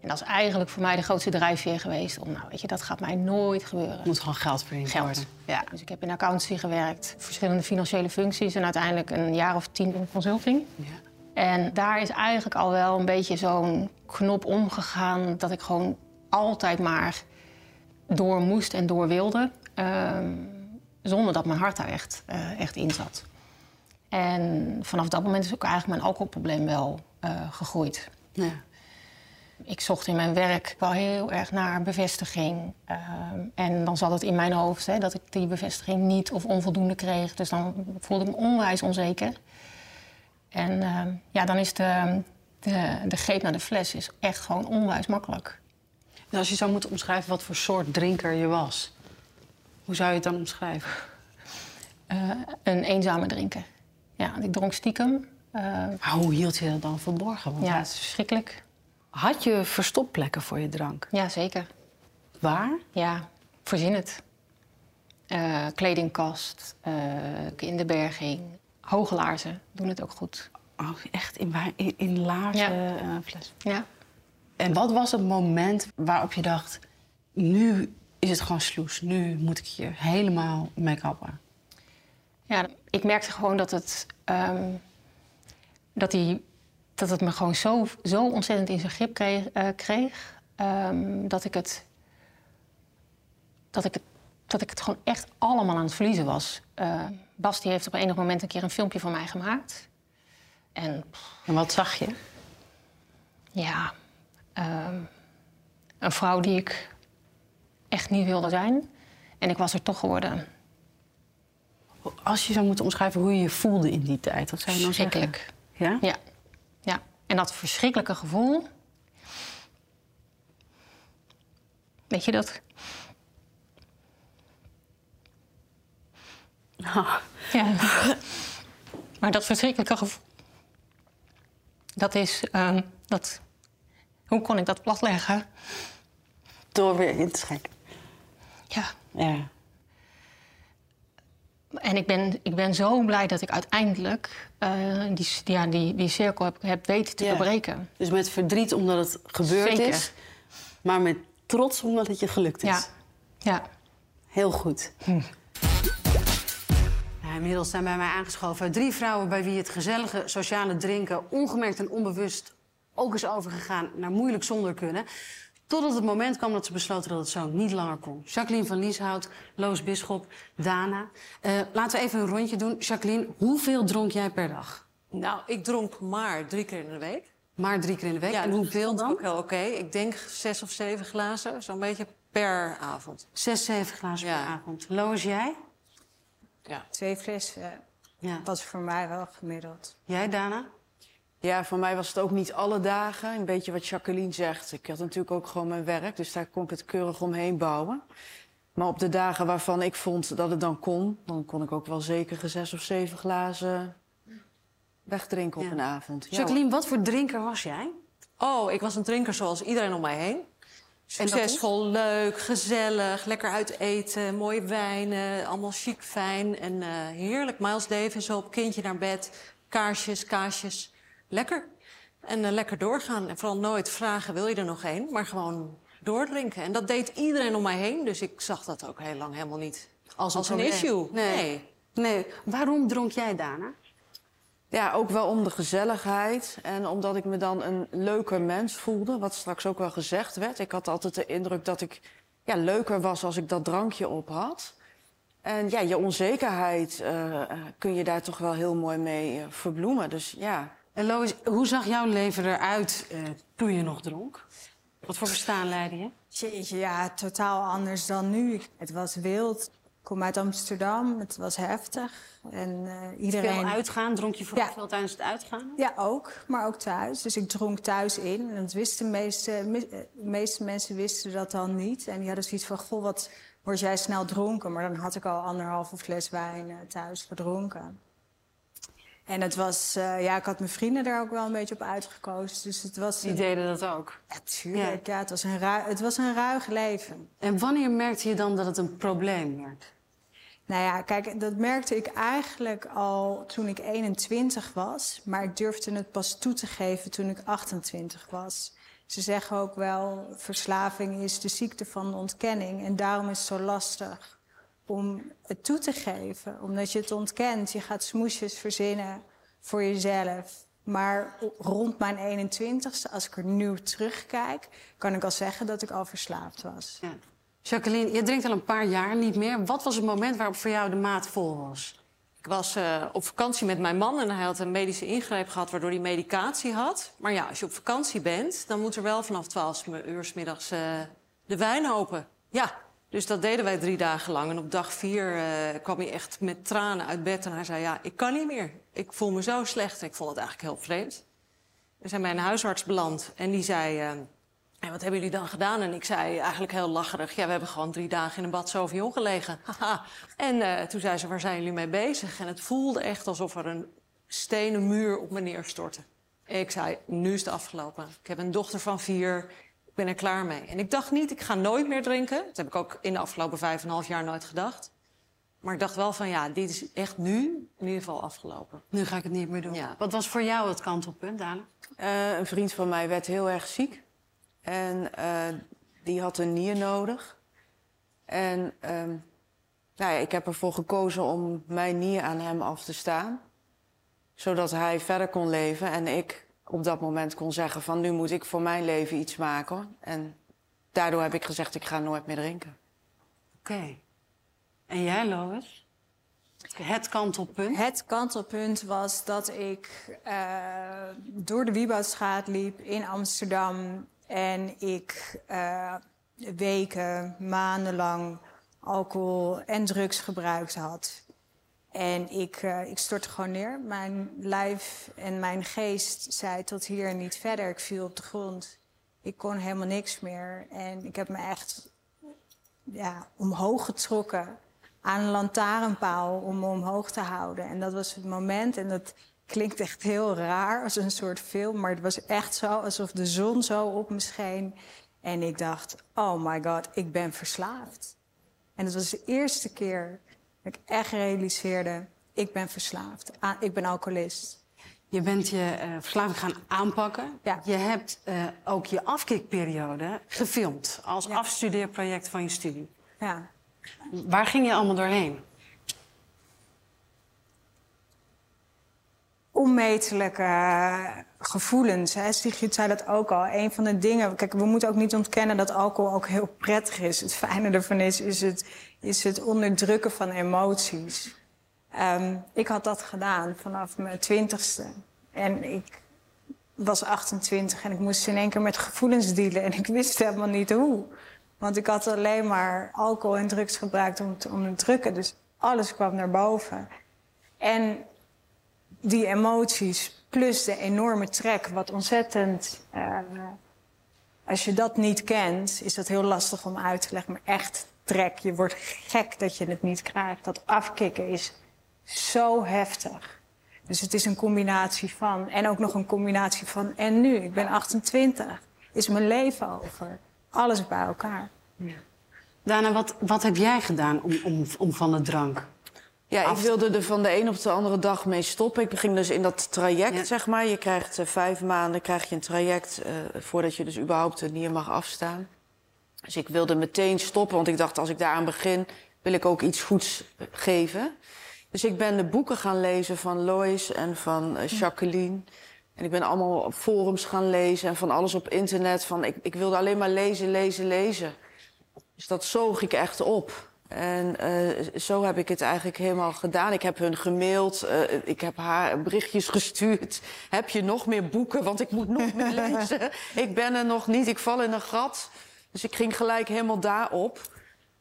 En dat is eigenlijk voor mij de grootste drijfveer geweest. Om, nou, weet je, dat gaat mij nooit gebeuren. moet gewoon geld verdiend Geld. worden. Ja. Dus ik heb in accountancy gewerkt, verschillende financiële functies en uiteindelijk een jaar of tien in consulting. En daar is eigenlijk al wel een beetje zo'n knop omgegaan dat ik gewoon altijd maar door moest en door wilde. ehm, zonder dat mijn hart daar echt, eh, echt in zat. En vanaf dat moment is ook eigenlijk mijn alcoholprobleem wel eh, gegroeid. Ja. Ik zocht in mijn werk wel heel erg naar bevestiging. Ehm, en dan zat het in mijn hoofd hè, dat ik die bevestiging niet of onvoldoende kreeg. Dus dan voelde ik me onwijs onzeker. En ehm, ja, dan is de, de, de greep naar de fles is echt gewoon onwijs makkelijk. En als je zou moeten omschrijven wat voor soort drinker je was, hoe zou je het dan omschrijven? Eh, een eenzame drinker. Ja, ik dronk stiekem. Eh, hoe hield je dat dan verborgen? Want ja, het is verschrikkelijk. Had je verstopplekken voor je drank? Ja, zeker. Waar? Ja, voorzien het. Eh, kledingkast, kinderberging, hoge laarzen doen het ook goed. Oh, echt in, in, in laarzen Ja. fles? Ja. En wat was het moment waarop je dacht... nu is het gewoon sloes, nu moet ik hier helemaal mee kappen? Ja, ik merkte gewoon dat het, ehm, dat die, dat het me gewoon zo, zo ontzettend in zijn grip kreeg, eh, kreeg ehm, dat, ik het, dat, ik het, dat ik het gewoon echt allemaal aan het verliezen was. Eh, Bas die heeft op enig moment een keer een filmpje van mij gemaakt. En, en wat zag je? Ja, ehm, een vrouw die ik echt niet wilde zijn. En ik was er toch geworden. Als je zou moeten omschrijven hoe je je voelde in die tijd, wat zou je zeggen? Verschrikkelijk. Ja? Ja. ja. En dat verschrikkelijke gevoel. Weet je dat? Ja. Maar dat verschrikkelijke gevoel. Dat is. ehm, dat, hoe kon ik dat platleggen? Door weer in te schenken. Ja. Ja. En ik ben, ik ben zo blij dat ik uiteindelijk eh, die, ja, die, die cirkel heb, heb weten te Ja. doorbreken. Dus met verdriet omdat het gebeurd Zeker. is, maar met trots omdat het je gelukt is. Ja. Ja. Heel goed. Ja, inmiddels zijn bij mij aangeschoven drie vrouwen bij wie het gezellige sociale drinken ongemerkt en onbewust ook is overgegaan naar moeilijk zonder kunnen. Totdat het moment kwam dat ze besloten dat het zo niet langer kon. Jacqueline van Lieshout, Loos Bisschop, Dana. Eh, laten we even een rondje doen. Jacqueline, hoeveel dronk jij per dag? Nou, ik dronk maar drie keer in de week. Maar drie keer in de week. Ja, en hoeveel dan? ook heel oké. Ik denk zes of zeven glazen, zo'n beetje per avond. Zes, zeven glazen per avond. Loos, jij? Ja. Twee flessen ja. was voor mij wel gemiddeld. Jij, Dana? Ja, voor mij was het ook niet alle dagen. Een beetje wat Jacqueline zegt. Ik had natuurlijk ook gewoon mijn werk, dus daar kon ik het keurig omheen bouwen. Maar op de dagen waarvan ik vond dat het dan kon, dan kon ik ook wel zeker zes of zeven glazen wegdrinken op een avond. Ja, Jacqueline, wat voor drinker was jij? Oh, ik was een drinker zoals iedereen om mij heen. Succesvol, leuk, gezellig, lekker uit eten, mooie wijnen, allemaal chic, fijn en eh, heerlijk. Miles Davis op, kindje naar bed, kaarsjes, kaasjes, lekker. En eh, lekker doorgaan en vooral nooit vragen, wil je er nog één? Maar gewoon doordrinken. En dat deed iedereen om mij heen, dus ik zag dat ook heel lang helemaal niet als, een probleem. issue. Nee. nee. Waarom dronk jij, Dana? Ja, ook wel om de gezelligheid. En omdat ik me dan een leuker mens voelde. Wat straks ook wel gezegd werd. Ik had altijd de indruk dat ik ja, leuker was als ik dat drankje op had. En ja, je onzekerheid eh, eh, kun je daar toch wel heel mooi mee verbloemen. Dus ja. En Lois, hoe zag jouw leven eruit eh, toen je nog dronk? Wat voor bestaan leidde je? Jeetje, ja, totaal anders dan nu. Het was wild. Ik kom uit Amsterdam, het was heftig. En eh, iedereen... Veel uitgaan? Dronk je vooral veel tijdens het uitgaan? Ja, ook. Maar ook thuis. Dus ik dronk thuis in. En dat wisten de meeste, eh, de meeste mensen wisten dat dan niet. En die hadden zoiets van, goh, wat word jij snel dronken? Maar dan had ik al anderhalve fles wijn thuis gedronken. En het was, eh, ja, ik had mijn vrienden daar ook wel een beetje op uitgekozen. Dus het was... Die deden dat ook? Ja, tuurlijk. Ja. het, was een ru- het was een ruig leven. En wanneer merkte je dan dat het een probleem werd? Nou ja, kijk, dat merkte ik eigenlijk al toen ik 21 was. Maar ik durfde het pas toe te geven toen ik 28 was. Ze zeggen ook wel, verslaving is de ziekte van de ontkenning. En daarom is het zo lastig om het toe te geven. Omdat je het ontkent. Je gaat smoesjes verzinnen voor jezelf. Maar rond mijn 21ste, als ik er nu terugkijk... kan ik al zeggen dat ik al verslaafd was. Ja. Jacqueline, je drinkt al een paar jaar niet meer. Wat was het moment waarop voor jou de maat vol was? Ik was eh, op vakantie met mijn man en hij had een medische ingreep gehad waardoor hij medicatie had. Maar ja, als je op vakantie bent, dan moet er wel vanaf 12 uur 's middags eh, de wijn open. Ja, dus dat deden wij drie dagen lang. En op dag vier eh, kwam hij echt met tranen uit bed en hij zei: Ja, ik kan niet meer. Ik voel me zo slecht. Ik vond het eigenlijk heel vreemd. We zijn bij een huisarts beland en die zei. eh, en wat hebben jullie dan gedaan? En ik zei eigenlijk heel lacherig... ja, we hebben gewoon drie dagen in een bad Sauvignon gelegen. Haha. en eh, toen zei ze, waar zijn jullie mee bezig? En het voelde echt alsof er een stenen muur op me neerstortte. Ik zei, nu is het afgelopen. Ik heb een dochter van vier, ik ben er klaar mee. En ik dacht niet, ik ga nooit meer drinken. Dat heb ik ook in de afgelopen vijf en een half jaar nooit gedacht. Maar ik dacht wel van, ja, dit is echt nu in ieder geval afgelopen. Nu ga ik het niet meer doen. Ja. Wat was voor jou het kantelpunt, Daan? Eh, een vriend van mij werd heel erg ziek. En eh, die had een nier nodig. En ehm, nou ja, ik heb ervoor gekozen om mijn nier aan hem af te staan. Zodat hij verder kon leven. En ik op dat moment kon zeggen van nu moet ik voor mijn leven iets maken. En daardoor heb ik gezegd ik ga nooit meer drinken. Oké. En jij, Lois? Het kantelpunt? Het kantelpunt was dat ik eh, door de Wieboudstraat liep in Amsterdam. En ik eh, weken, maandenlang alcohol en drugs gebruikt had. En ik, eh, ik stortte gewoon neer. Mijn lijf en mijn geest zei tot hier en niet verder. Ik viel op de grond. Ik kon helemaal niks meer. En ik heb me echt ja, omhoog getrokken aan een lantaarnpaal om me omhoog te houden. En dat was het moment, en dat klinkt echt heel raar als een soort film, maar het was echt zo alsof de zon zo op me scheen. En ik dacht, oh my god, ik ben verslaafd. En het was de eerste keer dat ik echt realiseerde, ik ben verslaafd. Ah, ik ben alcoholist. Je bent je eh, verslaving gaan aanpakken. Je hebt eh, ook je afkikperiode gefilmd als afstudeerproject van je studie. Ja. Waar ging je allemaal doorheen? onmetelijke eh, gevoelens. Hè. Sigrid zei dat ook al. Een van de dingen... Kijk, we moeten ook niet ontkennen dat alcohol ook heel prettig is. Het fijne ervan is, is het, is het onderdrukken van emoties. Ehm, ik had dat gedaan vanaf mijn twintigste. En ik was 28 en ik moest in één keer met gevoelens dealen. En ik wist helemaal niet hoe. Want ik had alleen maar alcohol en drugs gebruikt om te onderdrukken. Dus alles kwam naar boven. En die emoties plus de enorme trek, wat ontzettend. eh, als je dat niet kent, is dat heel lastig om uit te leggen. Maar echt trek, je wordt gek dat je het niet krijgt. Dat afkicken is zo heftig. Dus het is een combinatie van. En ook nog een combinatie van. En nu, ik ben 28, is mijn leven over. Alles bij elkaar. Dana, wat, wat heb jij gedaan om, om, om van de drank? Ja, ik wilde er van de een op de andere dag mee stoppen. Ik ging dus in dat traject, zeg maar. Je krijgt eh, vijf maanden krijg je een traject eh, voordat je dus überhaupt een nier mag afstaan. Dus ik wilde meteen stoppen, want ik dacht als ik daaraan begin, wil ik ook iets goeds eh, geven. Dus ik ben de boeken gaan lezen van Lois en van eh, Jacqueline. En ik ben allemaal op forums gaan lezen en van alles op internet. Van, ik, ik wilde alleen maar lezen, lezen, lezen. Dus dat zoog ik echt op. En eh, zo heb ik het eigenlijk helemaal gedaan. Ik heb hun gemaild, ik heb haar berichtjes gestuurd. Heb je nog meer boeken? Want ik moet nog meer lezen. ik ben er nog niet, ik val in een gat. Dus ik ging gelijk helemaal daarop.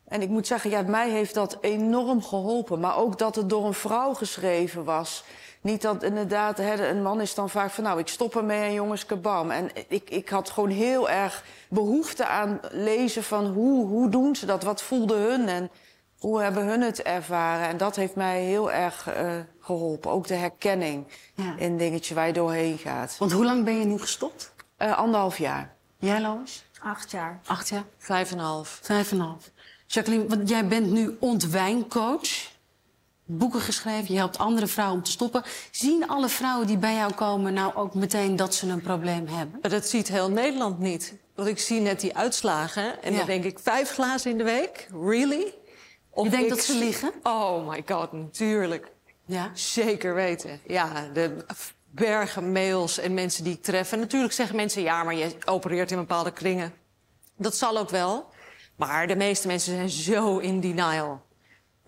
En ik moet zeggen, ja, mij heeft dat enorm geholpen. Maar ook dat het door een vrouw geschreven was. Niet dat inderdaad, hè, een man is dan vaak van... nou, ik stop ermee en jongens, kabam. En ik, ik had gewoon heel erg behoefte aan lezen van... Hoe, hoe doen ze dat? Wat voelde hun? En hoe hebben hun het ervaren? En dat heeft mij heel erg eh, geholpen. Ook de herkenning in dingetje waar je doorheen gaat. Want hoe lang ben je nu gestopt? Eh, anderhalf jaar. Jij, Lois? Acht jaar. Acht jaar? Vijf en een half. Vijf en een half. Jacqueline, want jij bent nu ontwijncoach. boeken geschreven, je helpt andere vrouwen om te stoppen. Zien alle vrouwen die bij jou komen nou ook meteen dat ze een probleem hebben? Dat ziet heel Nederland niet. Want ik zie net die uitslagen en Ja. dan denk ik vijf glazen in de week? Really? Of Je denkt ik dat ze liegen? Oh my god, natuurlijk. Ja? Zeker weten. Ja, de bergen mails en mensen die ik tref. En natuurlijk zeggen mensen, ja, maar je opereert in bepaalde kringen. Dat zal ook wel. Maar de meeste mensen zijn zo in denial.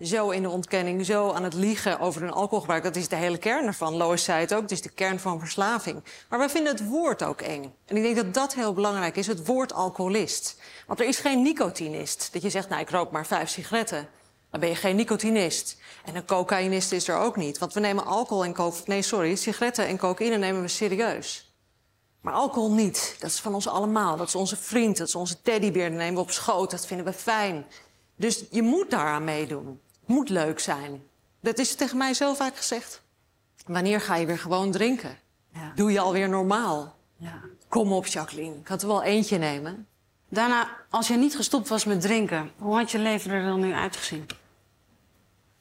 Zo in de ontkenning, zo aan het liegen over hun alcoholgebruik. Dat is de hele kern ervan. Lois zei het ook, het is de kern van verslaving. Maar wij vinden het woord ook eng. En ik denk dat dat heel belangrijk is, het woord alcoholist. Want er is geen nicotinist. Dat je zegt, nou, ik rook maar vijf sigaretten. Dan ben je geen nicotinist. En een cocaïnist is er ook niet. Want we nemen alcohol en cocaïne... Nee, sorry, sigaretten en cocaïne nemen we serieus. Maar alcohol niet. Dat is van ons allemaal. Dat is onze vriend, dat is onze teddybeer. Dat nemen we op schoot, dat vinden we fijn. Dus je moet daaraan meedoen. Het moet leuk zijn. Dat is tegen mij zo vaak gezegd. Wanneer ga je weer gewoon drinken? Doe je alweer normaal? Kom op, Jacqueline. Ik had er wel eentje nemen. Daarna, als je niet gestopt was met drinken, hoe had je leven er dan nu uitgezien?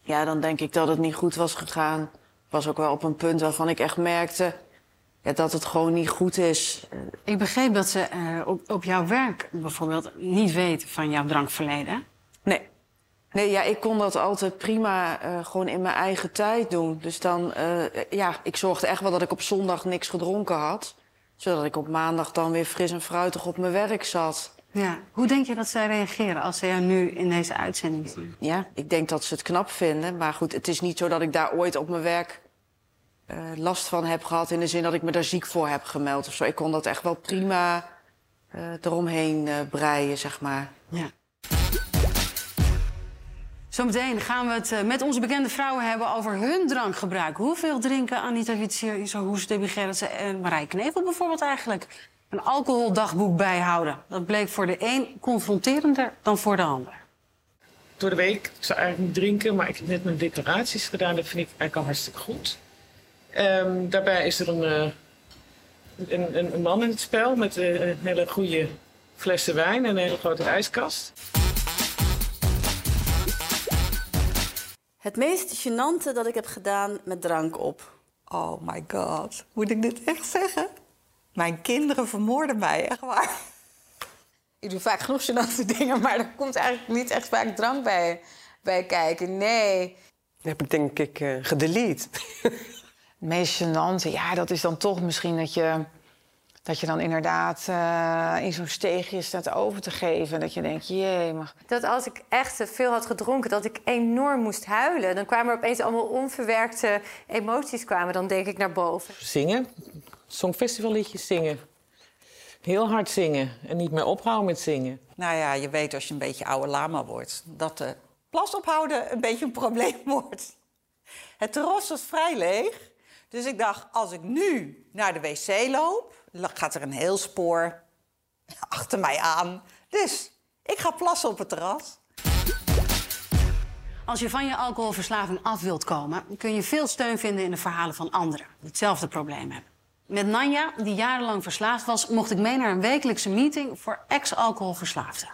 Ja, dan denk ik dat het niet goed was gegaan. Was ook wel op een punt waarvan ik echt merkte ja, dat het gewoon niet goed is. Ik begreep dat ze eh, op, op jouw werk bijvoorbeeld niet weten van jouw drankverleden. Nee. Nee, ja, ik kon dat altijd prima eh, gewoon in mijn eigen tijd doen. Dus dan, eh, ja, ik zorgde echt wel dat ik op zondag niks gedronken had. Zodat ik op maandag dan weer fris en fruitig op mijn werk zat. Ja. Hoe denk je dat zij reageren als ze jou nu in deze uitzending zien? Ja, ik denk dat ze het knap vinden. Maar goed, het is niet zo dat ik daar ooit op mijn werk eh, last van heb gehad... in de zin dat ik me daar ziek voor heb gemeld of zo. Ik kon dat echt wel prima eh, eromheen eh, breien, zeg maar. Ja. Zometeen gaan we het met onze bekende vrouwen hebben over hun drankgebruik. Hoeveel drinken Anita Witsier, Isa Hoes, Debbie Gerritsen en Marij Knevel bijvoorbeeld eigenlijk? Een alcoholdagboek bijhouden. Dat bleek voor de een confronterender dan voor de ander. Door de week, ik zou eigenlijk niet drinken, maar ik heb net mijn declaraties gedaan. Dat vind ik eigenlijk al hartstikke goed. Ehm, daarbij is er een, eh, een, een, een man in het spel met eh, een hele goede flessen wijn en een hele grote ijskast. Het meest gênante dat ik heb gedaan met drank op. Oh my god, moet ik dit echt zeggen? Mijn kinderen vermoorden mij, echt waar. Ik doe vaak genoeg gênante dingen, maar er komt eigenlijk niet echt vaak drank bij, bij kijken. Nee. Dat heb ik denk ik eh, gedelete. Het meest gênante, ja, dat is dan toch misschien dat je, dat je dan inderdaad eh, in zo'n steegje staat over te geven. Dat je denkt, jee, maar Dat als ik echt te veel had gedronken, dat ik enorm moest huilen. Dan kwamen er opeens allemaal onverwerkte emoties kwamen dan denk ik naar boven. Zingen, songfestivalliedjes zingen. Heel hard zingen en niet meer ophouden met zingen. Nou ja, je weet als je een beetje oude lama wordt... dat de plas ophouden een beetje een probleem wordt. Het terras was vrij leeg. Dus ik dacht, als ik nu naar de wc loop... dan gaat er een heel spoor achter mij aan. Dus ik ga plassen op het terras. Als je van je alcoholverslaving af wilt komen, kun je veel steun vinden in de verhalen van anderen die hetzelfde probleem hebben. Met Nanja, die jarenlang verslaafd was, mocht ik mee naar een wekelijkse meeting voor ex-alcoholverslaafden.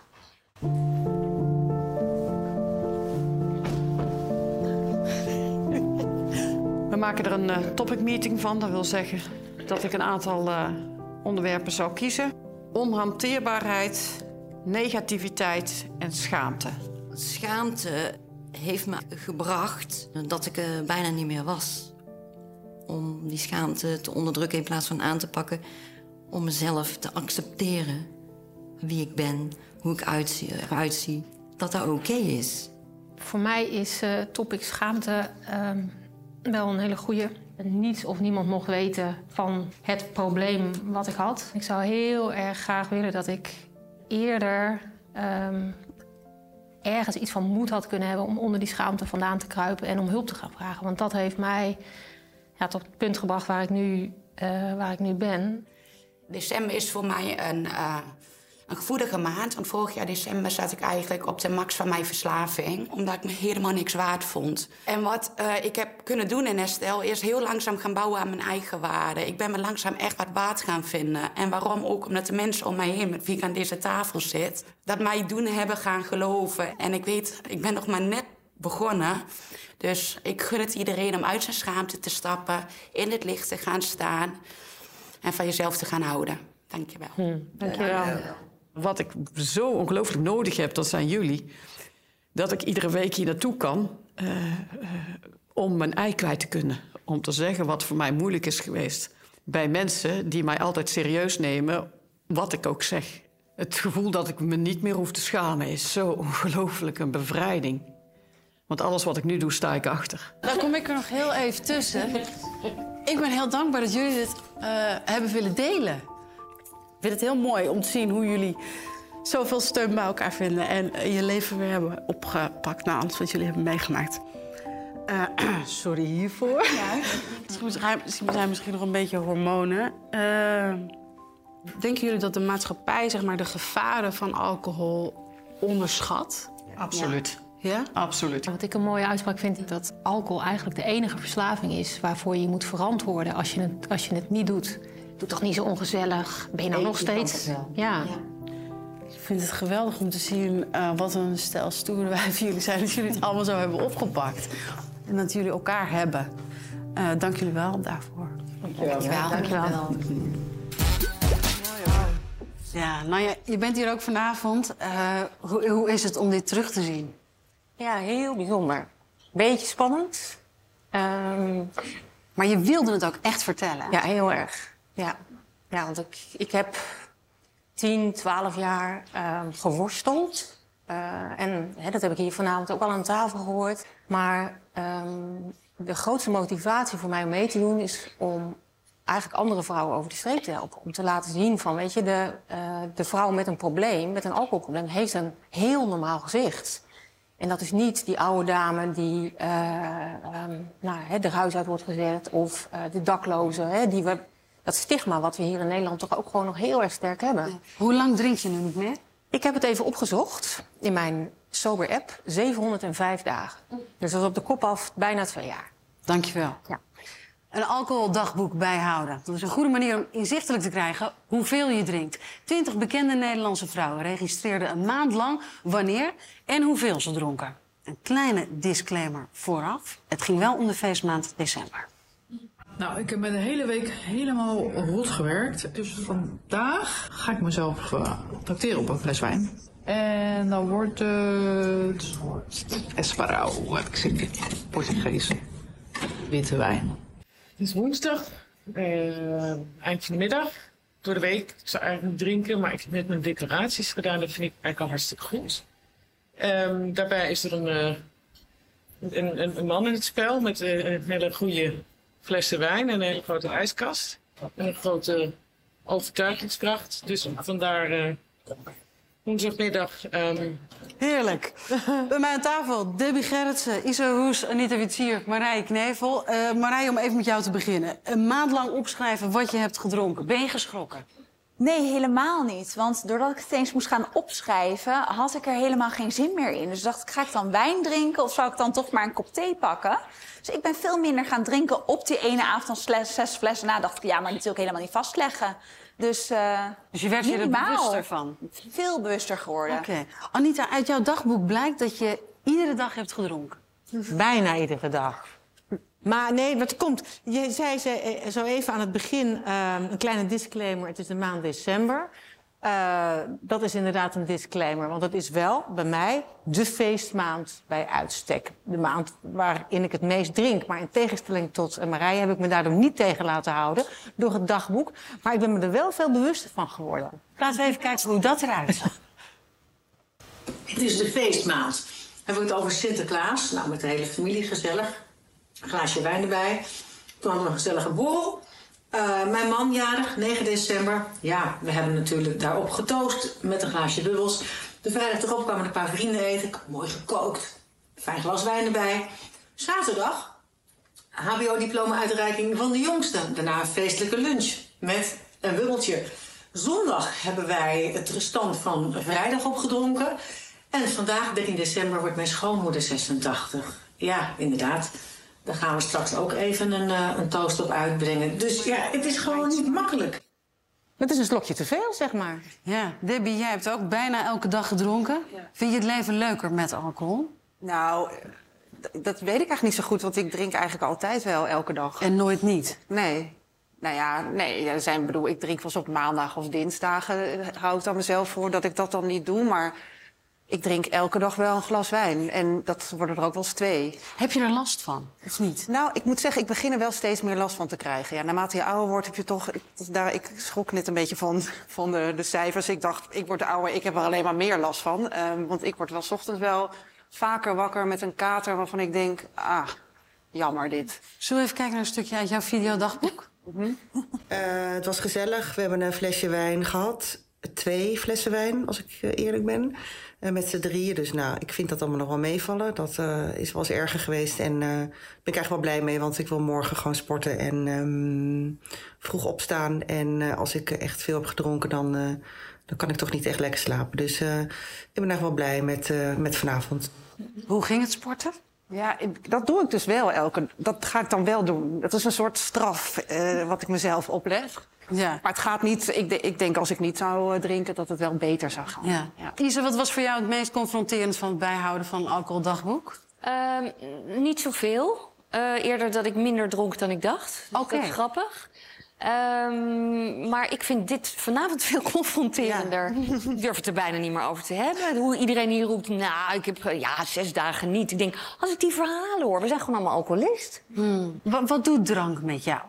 We maken er een eh, topic meeting van. Dat wil zeggen dat ik een aantal eh, onderwerpen zou kiezen. Onhanteerbaarheid, negativiteit en schaamte. Schaamte heeft me gebracht dat ik er bijna niet meer was. Om die schaamte te onderdrukken in plaats van aan te pakken. Om mezelf te accepteren. Wie ik ben, hoe ik eruit zie. Dat dat oké is. Voor mij is eh, topic schaamte ehm, wel een hele goede. Niets of niemand mocht weten van het probleem wat ik had. Ik zou heel erg graag willen dat ik eerder ehm, ergens iets van moed had kunnen hebben om onder die schaamte vandaan te kruipen en om hulp te gaan vragen. Want dat heeft mij ja, tot het punt gebracht waar ik nu, eh, waar ik nu ben. December is voor mij een, eh, een gevoelige maand. Want vorig jaar december zat ik eigenlijk op de max van mijn verslaving. Omdat ik me helemaal niks waard vond. En wat eh, ik heb kunnen doen in herstel is heel langzaam gaan bouwen aan mijn eigen waarde. Ik ben me langzaam echt wat waard gaan vinden. En waarom ook? Omdat de mensen om mij heen met wie ik aan deze tafel zit... dat mij doen hebben gaan geloven. En ik weet, ik ben nog maar net begonnen. Dus ik gun het iedereen om uit zijn schaamte te stappen, in het licht te gaan staan en van jezelf te gaan houden. Dank je wel. Dankjewel. Wat ik zo ongelooflijk nodig heb, dat zijn jullie. Dat ik iedere week hier naartoe kan eh, eh, om mijn ei kwijt te kunnen. Om te zeggen wat voor mij moeilijk is geweest. Bij mensen die mij altijd serieus nemen, wat ik ook zeg. Het gevoel dat ik me niet meer hoef te schamen is zo ongelooflijk een bevrijding. Want alles wat ik nu doe, sta ik achter. Dan kom ik er nog heel even tussen. Ik ben heel dankbaar dat jullie dit eh, hebben willen delen. Ik vind het heel mooi om te zien hoe jullie zoveel steun bij elkaar vinden... en je leven weer hebben opgepakt na alles wat jullie hebben meegemaakt. Eh, sorry hiervoor. Ja. Misschien zijn misschien nog een beetje hormonen. Eh, denken jullie dat de maatschappij zeg maar, de gevaren van alcohol onderschat? Absoluut. Ja? Absoluut. Wat ik een mooie uitspraak vind, is dat alcohol eigenlijk de enige verslaving is waarvoor je moet verantwoorden als je het, als je het niet doet. Doe toch niet zo ongezellig? Ben je nou Nee, nog steeds? Ja. Ik vind het geweldig om te zien eh, wat een stel stoere wijven jullie zijn. Dat jullie het allemaal zo hebben opgepakt. En dat jullie elkaar hebben. Eh, dank jullie wel daarvoor. Dankjewel. Dankjewel. Ja, nou ja, je bent hier ook vanavond. Eh, hoe, hoe is het om dit terug te zien? Ja, heel bijzonder. Beetje spannend. Ehm, maar je wilde het ook echt vertellen. Ja, heel erg. Ja, ja want ik, ik heb 10, 12 jaar ehm, geworsteld. Eh, en hè, dat heb ik hier vanavond ook al aan tafel gehoord. Maar ehm, de grootste motivatie voor mij om mee te doen is om eigenlijk andere vrouwen over de streep te helpen. Om te laten zien van, weet je, de, eh, de vrouw met een probleem, met een alcoholprobleem, heeft een heel normaal gezicht. En dat is niet die oude dame die eh, ehm, nou, hè, de huis uit wordt gezet of eh, de dakloze. Hè, die we, dat stigma wat we hier in Nederland toch ook gewoon nog heel erg sterk hebben. Hoe lang drink je nu niet meer? Ik heb het even opgezocht in mijn Sober-app. 705 dagen. Dus dat is op de kop af bijna twee jaar. Dankjewel. Ja. Een alcoholdagboek bijhouden. Dat is een goede manier om inzichtelijk te krijgen hoeveel je drinkt. Twintig bekende Nederlandse vrouwen registreerden een maand lang wanneer en hoeveel ze dronken. Een kleine disclaimer vooraf. Het ging wel om de feestmaand december. Nou, ik heb met de hele week helemaal rot gewerkt. Dus vandaag ga ik mezelf uh, tracteren op een fles wijn. En dan wordt het... Esparau, heb ik in. Portugees. Witte wijn. Het is woensdag, eh, eind van de middag. Door de week. Ik zou eigenlijk drinken, maar ik heb net mijn declaraties gedaan. Dat vind ik eigenlijk al hartstikke goed. Ehm, daarbij is er een, eh, een, een, een man in het spel met eh, een hele goede flessen wijn en een hele grote ijskast. En een grote overtuigingskracht. Dus vandaar woensdagmiddag. ehm, Heerlijk. Bij mij aan tafel Debbie Gerritsen, Isa Hoes, Anita Witsier, Marije Knevel. Eh Marije, om even met jou te beginnen. Een maand lang opschrijven wat je hebt gedronken. Ben je geschrokken? Nee, helemaal niet. Want doordat ik het eens moest gaan opschrijven, had ik er helemaal geen zin meer in. Dus dacht ik, ga ik dan wijn drinken of zou ik dan toch maar een kop thee pakken? Dus ik ben veel minder gaan drinken op die ene avond dan zes flessen. Na dacht ik, ja, maar dit wil ik helemaal niet vastleggen. Dus, eh Dus je werd je er bewuster van? Veel bewuster geworden. Oké. Anita, uit jouw dagboek blijkt dat je iedere dag hebt gedronken. Bijna iedere dag. Maar nee, wat komt. Je zei ze, eh, zo even aan het begin eh, een kleine disclaimer. Het is de maand december. Eh, dat is inderdaad een disclaimer. Want het is wel bij mij de feestmaand bij uitstek. De maand waarin ik het meest drink. Maar in tegenstelling tot Marije heb ik me daardoor niet tegen laten houden. Door het dagboek. Maar ik ben me er wel veel bewuster van geworden. Laten we even kijken hoe dat eruit zag. Het is de feestmaand. Hebben we het over Sinterklaas? Nou, met de hele familie gezellig. Een glaasje wijn erbij. Toen hadden we een gezellige borrel. Eh, mijn man jarig, 9 december. Ja, we hebben natuurlijk daarop getoost met een glaasje bubbels. De vrijdag erop kwamen een paar vrienden eten. Ik mooi gekookt. Fijn glas wijn erbij. Zaterdag, HBO-diploma-uitreiking van de jongste. Daarna een feestelijke lunch met een bubbeltje. Zondag hebben wij het restant van vrijdag opgedronken. En vandaag, 13 december, wordt mijn schoonmoeder 86. Ja, inderdaad. Daar gaan we straks ook even een, eh, een toast op uitbrengen. Dus ja, het is gewoon niet makkelijk. Het is een slokje te veel, zeg maar. Ja, Debbie, jij hebt ook bijna elke dag gedronken. Vind je het leven leuker met alcohol? Nou, dat weet ik eigenlijk niet zo goed, want ik drink eigenlijk altijd wel elke dag. En nooit niet? Nee. Nou ja, nee, er zijn, bedoel, ik drink wel eens op maandag of dinsdagen. eh, hou ik dan mezelf voor dat ik dat dan niet doe. Maar ik drink elke dag wel een glas wijn. En dat worden er ook wel eens twee. Heb je er last van, of niet? Nou, ik moet zeggen, ik begin er wel steeds meer last van te krijgen. Ja, naarmate je ouder wordt, heb je toch... Ik, daar, ik schrok net een beetje van, van de, de cijfers. Ik dacht, ik word ouder, ik heb er alleen maar meer last van. Ehm, want ik word wel 's ochtends wel vaker wakker met een kater... waarvan ik denk, ah, jammer dit. Zullen we even kijken naar een stukje uit jouw videodagboek? Eh, het was gezellig. We hebben een flesje wijn gehad. Twee flessen wijn, als ik eh, eerlijk ben. Eh, met z'n drieën. Dus nou, ik vind dat allemaal nog wel meevallen. Dat eh, is wel eens erger geweest. En daar ben ik eigenlijk wel blij mee. Want ik wil morgen gewoon sporten en ehm, vroeg opstaan. En eh, als ik echt veel heb gedronken, dan, eh, dan kan ik toch niet echt lekker slapen. Dus eh, ik ben eigenlijk wel blij met, eh, met vanavond. Hoe ging het sporten? Ja, dat doe ik dus wel elke... Dat ga ik dan wel doen. Dat is een soort straf eh, wat ik mezelf opleg. Ja. Maar het gaat niet... Ik, de- ik denk als ik niet zou eh, drinken, dat het wel beter zou gaan. Ja. Isa, wat was voor jou het meest confronterend van het bijhouden van een alcoholdagboek? Ehm, niet zoveel. Eh eerder dat ik minder dronk dan ik dacht. Dus Oké. Dat is grappig. Ehm, maar ik vind dit vanavond veel confronterender. Ik durf het er bijna niet meer over te hebben. Hoe iedereen hier roept, nou, ik heb ja, zes dagen niet. Ik denk, als ik die verhalen hoor, we zijn gewoon allemaal alcoholist. Wat, wat doet drank met jou?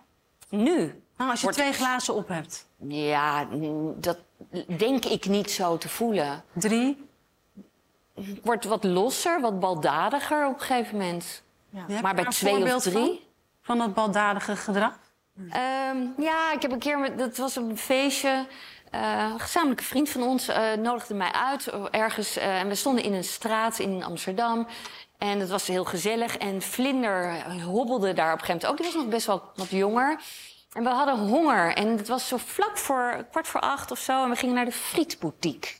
Nu. Nou, als je twee glazen op hebt. Ja, dat denk ik niet zo te voelen. Drie? Wordt wat losser, wat baldadiger op een gegeven moment. Je Maar bij twee of drie... Van, van dat baldadige gedrag? Ehm, ja, ik heb een keer, met, dat was een feestje. Eh, een gezamenlijke vriend van ons eh, nodigde mij uit eh, ergens. en we stonden in een straat in Amsterdam. En het was heel gezellig. En Vlinder hobbelde daar op een gegeven moment ook. Die was nog best wel wat jonger. En we hadden honger. En het was zo vlak voor kwart voor acht of zo. En we gingen naar de frietboutique.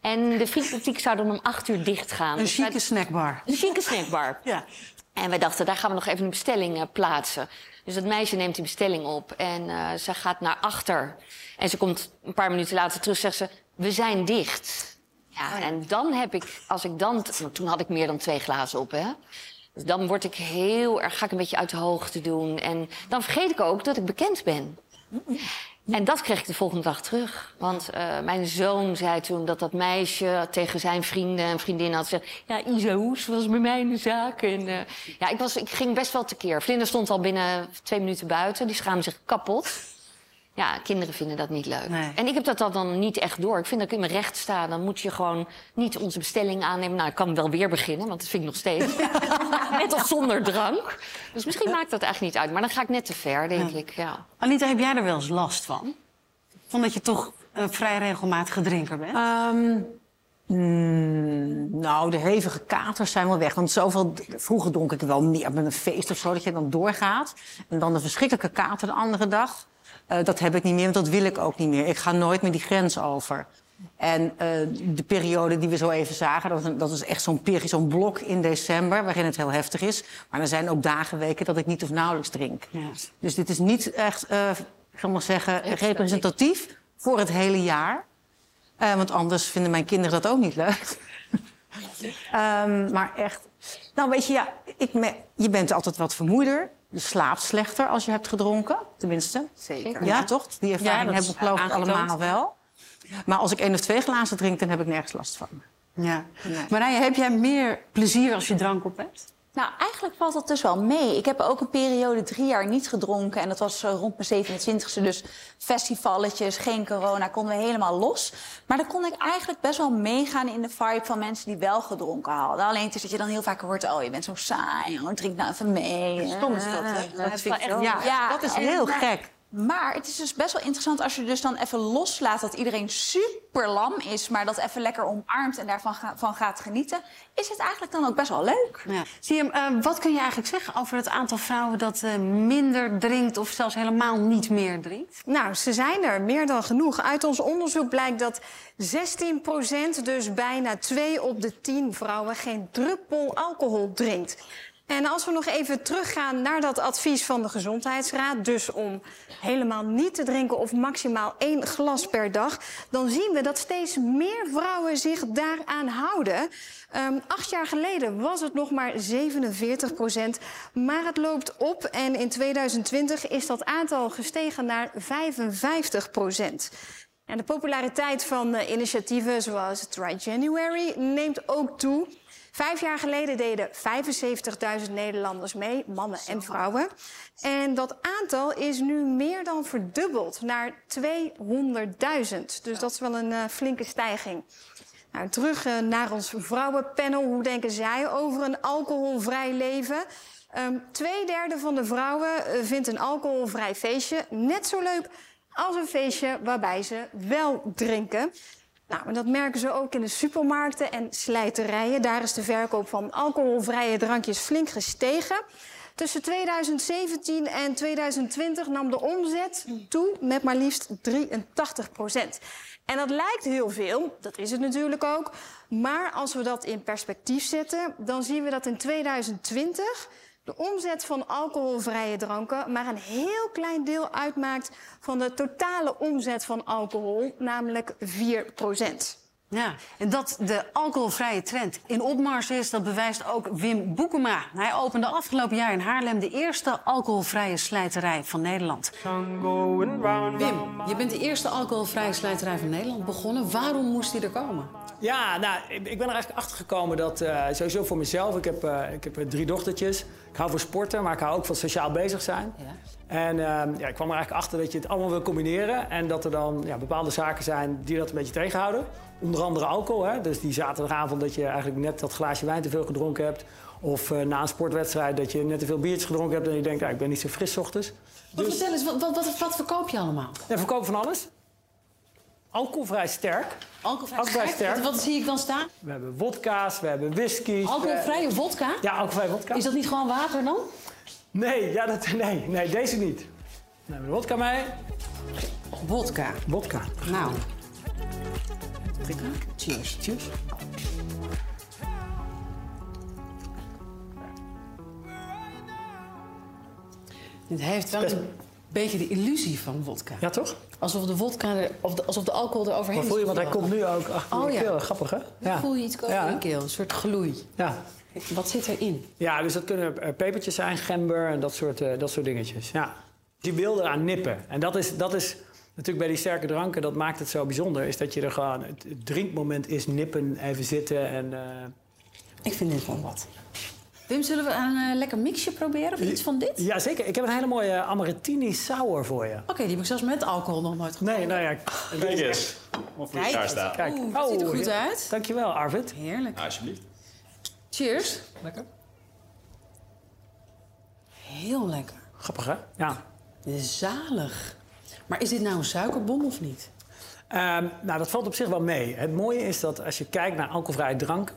En de frietboutique zou dan om acht uur dicht gaan. Een Dus chique snackbar. een chique snackbar. Ja. En wij dachten, daar gaan we nog even een bestelling plaatsen. Dus dat meisje neemt die bestelling op en eh, ze gaat naar achter. En ze komt een paar minuten later terug, zegt ze, we zijn dicht. Ja, en dan heb ik, als ik dan... want toen had ik meer dan twee glazen op, hè. Dus dan word ik heel erg, ga ik een beetje uit de hoogte doen. En dan vergeet ik ook dat ik bekend ben. En dat kreeg ik de volgende dag terug. Want eh, mijn zoon zei toen dat dat meisje tegen zijn vrienden en vriendinnen had gezegd... Ja, Isa Hoes was bij mij in de zaak. En, eh, ja, ik, was, ik ging best wel tekeer. Vlinder stond al binnen twee minuten buiten. Die schaamde zich kapot. Ja, kinderen vinden dat niet leuk. En ik heb dat dan niet echt door. Ik vind dat ik in mijn recht sta. Dan moet je gewoon niet onze bestelling aannemen. Nou, ik kan wel weer beginnen, want dat vind ik nog steeds. Met of zonder drank. Dus misschien maakt dat eigenlijk niet uit. Maar dan ga ik net te ver, denk ik. Ja. Anita, heb jij er wel eens last van? Van dat je toch een vrij regelmatige drinker bent? Ehm, mm, nou, de hevige katers zijn wel weg. Want zoveel, vroeger dronk ik wel meer met een feest of zo, dat je dan doorgaat. En dan de verschrikkelijke kater de andere dag. Eh, dat heb ik niet meer, want dat wil ik ook niet meer. Ik ga nooit meer die grens over. En eh, de periode die we zo even zagen, dat dat is echt zo'n zo'n blok in december... waarin het heel heftig is. Maar er zijn ook dagen, weken dat ik niet of nauwelijks drink. Dus dit is niet echt, eh, ik zal maar zeggen, representatief voor het hele jaar. Want anders vinden mijn kinderen dat ook niet leuk. Ehm, maar echt, nou weet je, ja, ik me- je bent altijd wat vermoeider. Je slaapt slechter als je hebt gedronken, tenminste. Zeker. Ja, toch? Die ervaring Ja, hebben we geloof ik allemaal wel. Maar als ik één of twee glazen drink, dan heb ik nergens last van. Ja. Marije, heb jij meer plezier als je drank op hebt? Nou, eigenlijk valt dat dus wel mee. Ik heb ook een periode drie jaar niet gedronken. En dat was eh, rond mijn 27e. Dus festivalletjes, geen corona, konden we helemaal los. Maar dan kon ik eigenlijk best wel meegaan in de vibe van mensen die wel gedronken hadden. Alleen het is dat je dan heel vaak hoort, oh, je bent zo saai. Oh, drink nou even mee. Stom is dat, hè? Eh, Dat vind ik echt-. Ja, dat is heel gek. Maar het is dus best wel interessant als je dus dan even loslaat dat iedereen super lam is, maar dat even lekker omarmt en daarvan ga- van gaat genieten. Is het eigenlijk dan ook best wel leuk? Ja. Zie je, eh, wat kun je eigenlijk zeggen over het aantal vrouwen dat eh, minder drinkt of zelfs helemaal niet meer drinkt? Nou, ze zijn er meer dan genoeg. Uit ons onderzoek blijkt dat 16% dus bijna 2 op de 10 vrouwen, geen druppel alcohol drinkt. En als we nog even teruggaan naar dat advies van de Gezondheidsraad, dus om helemaal niet te drinken of maximaal één glas per dag, dan zien we dat steeds meer vrouwen zich daaraan houden. Ehm, acht jaar geleden was het nog maar 47 procent, maar het loopt op en in 2020 is dat aantal gestegen naar 55 procent. En de populariteit van eh, initiatieven zoals Try January neemt ook toe. Vijf jaar geleden deden 75.000 Nederlanders mee, mannen en vrouwen. En dat aantal is nu meer dan verdubbeld naar 200.000. Dus dat is wel een uh, flinke stijging. Nou, terug uh, naar ons vrouwenpanel. Hoe denken zij over een alcoholvrij leven? Um, twee derde van de vrouwen uh, vindt een alcoholvrij feestje net zo leuk als een feestje waarbij ze wel drinken. Nou, dat merken ze ook in de supermarkten en slijterijen. Daar is de verkoop van alcoholvrije drankjes flink gestegen. Tussen 2017 en 2020 nam de omzet toe met maar liefst 83 procent. En dat lijkt heel veel, dat is het natuurlijk ook. Maar als we dat in perspectief zetten, dan zien we dat in 2020 de omzet van alcoholvrije dranken maar een heel klein deel uitmaakt van de totale omzet van alcohol, namelijk 4 procent. Ja, en dat de alcoholvrije trend in opmars is, dat bewijst ook Wim Boekema. Hij opende afgelopen jaar in Haarlem de eerste alcoholvrije slijterij van Nederland. Wim, je bent de eerste alcoholvrije slijterij van Nederland begonnen. Waarom moest die er komen? Ja, nou, ik ik ben er eigenlijk achter gekomen dat uh, sowieso voor mezelf. Ik heb, uh, ik heb drie dochtertjes. Ik hou van sporten, maar ik hou ook van sociaal bezig zijn. Ja. En uh, ja, ik kwam er eigenlijk achter dat je het allemaal wil combineren. En dat er dan ja, bepaalde zaken zijn die dat een beetje tegenhouden. Onder andere alcohol. Hè? Dus die zaterdagavond dat je eigenlijk net dat glaasje wijn te veel gedronken hebt. Of na een sportwedstrijd dat je net te veel biertjes gedronken hebt. En je denkt, ik ben niet zo fris 's ochtends. Dus... Vertel eens, wat, wat, wat, wat verkoop je allemaal? Ja, we verkopen van alles. Alcoholvrij sterk. Alcoholvrij, Alcoholvrij sterk. Wat, wat, zie ik dan staan? We hebben wodka's, we hebben whisky. Alcoholvrije wodka? Ja, alcoholvrije wodka. Is dat niet gewoon water dan? Nee, ja, dat, nee, nee deze niet. We hebben wodka mee. Wodka? Wodka. Nou. Cheers. Cheers. Het heeft wel een beetje de illusie van wodka. Ja, toch? Alsof de wodka er, of de, alsof de alcohol er overheen Maar voel je, want hij komt nu ook achter oh, je ja. keel. Grappig, hè? Ja. Voel je iets komen in je keel, een soort gloei. Ja. Wat zit erin? Ja, dus dat kunnen uh, pepertjes zijn, gember en dat soort, uh, dat soort dingetjes. Ja. Die wil eraan nippen. En dat is, dat is natuurlijk bij die sterke dranken, dat maakt het zo bijzonder. Is dat je er gewoon, het, het drinkmoment is nippen, even zitten en... Uh... Ik vind dit wel wat. Wim, zullen we een uh, lekker mixje proberen of iets van dit? Ja, zeker. Ik heb een hele mooie Amaretini Sour voor je. Oké, okay, die heb ik zelfs met alcohol nog nooit Nee, nou ja. Kijk eens. Of voor elkaar staan. Kijk. Oeh, dat ziet er goed ja. uit. Dankjewel, Arvid. Heerlijk. Alsjeblieft. Cheers. Lekker. Heel lekker. Grappig, hè? Ja. Zalig. Maar is dit nou een suikerbom of niet? Um, nou, dat valt op zich wel mee. Het mooie is dat als je kijkt naar alcoholvrije drank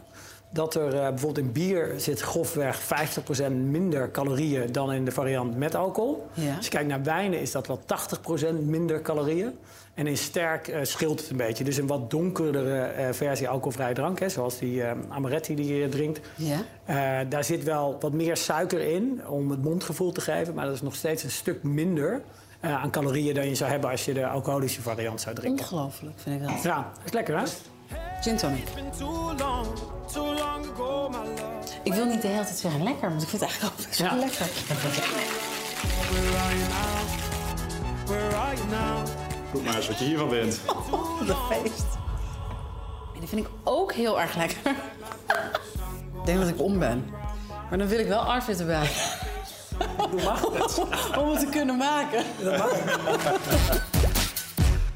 dat er uh, bijvoorbeeld in bier zit grofweg 50% minder calorieën dan in de variant met alcohol. Ja. Als je kijkt naar wijnen is dat wel 80% minder calorieën. En in sterk uh, scheelt het een beetje. Dus een wat donkerdere uh, versie alcoholvrije drank, hè, zoals die amaretti die je drinkt. Ja. daar zit wel wat meer suiker in om het mondgevoel te geven. Maar dat is nog steeds een stuk minder aan calorieën dan je zou hebben als je de alcoholische variant zou drinken. Ongelooflijk vind ik dat. Ja, is lekker hè? Gin tonic. Ik wil niet de hele tijd zeggen lekker, want ik vind het eigenlijk ook best wel Ja. lekker. Roep maar eens wat je hiervan bent. Oh, de feest. En die vind ik ook heel erg lekker. Ik denk dat ik om ben. Maar dan wil ik wel Arvid erbij. Om het te kunnen maken.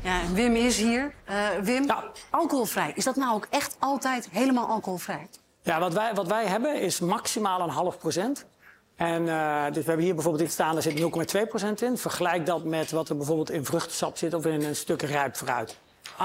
Ja, Wim is hier. Eh, Wim, alcoholvrij. Is dat nou ook echt altijd helemaal alcoholvrij? Ja, wat wij, wat wij hebben is maximaal een half procent. En eh, dus we hebben hier bijvoorbeeld in staan, daar zit 0,2 procent in. Vergelijk dat met wat er bijvoorbeeld in vruchtensap zit of in een stuk rijp fruit.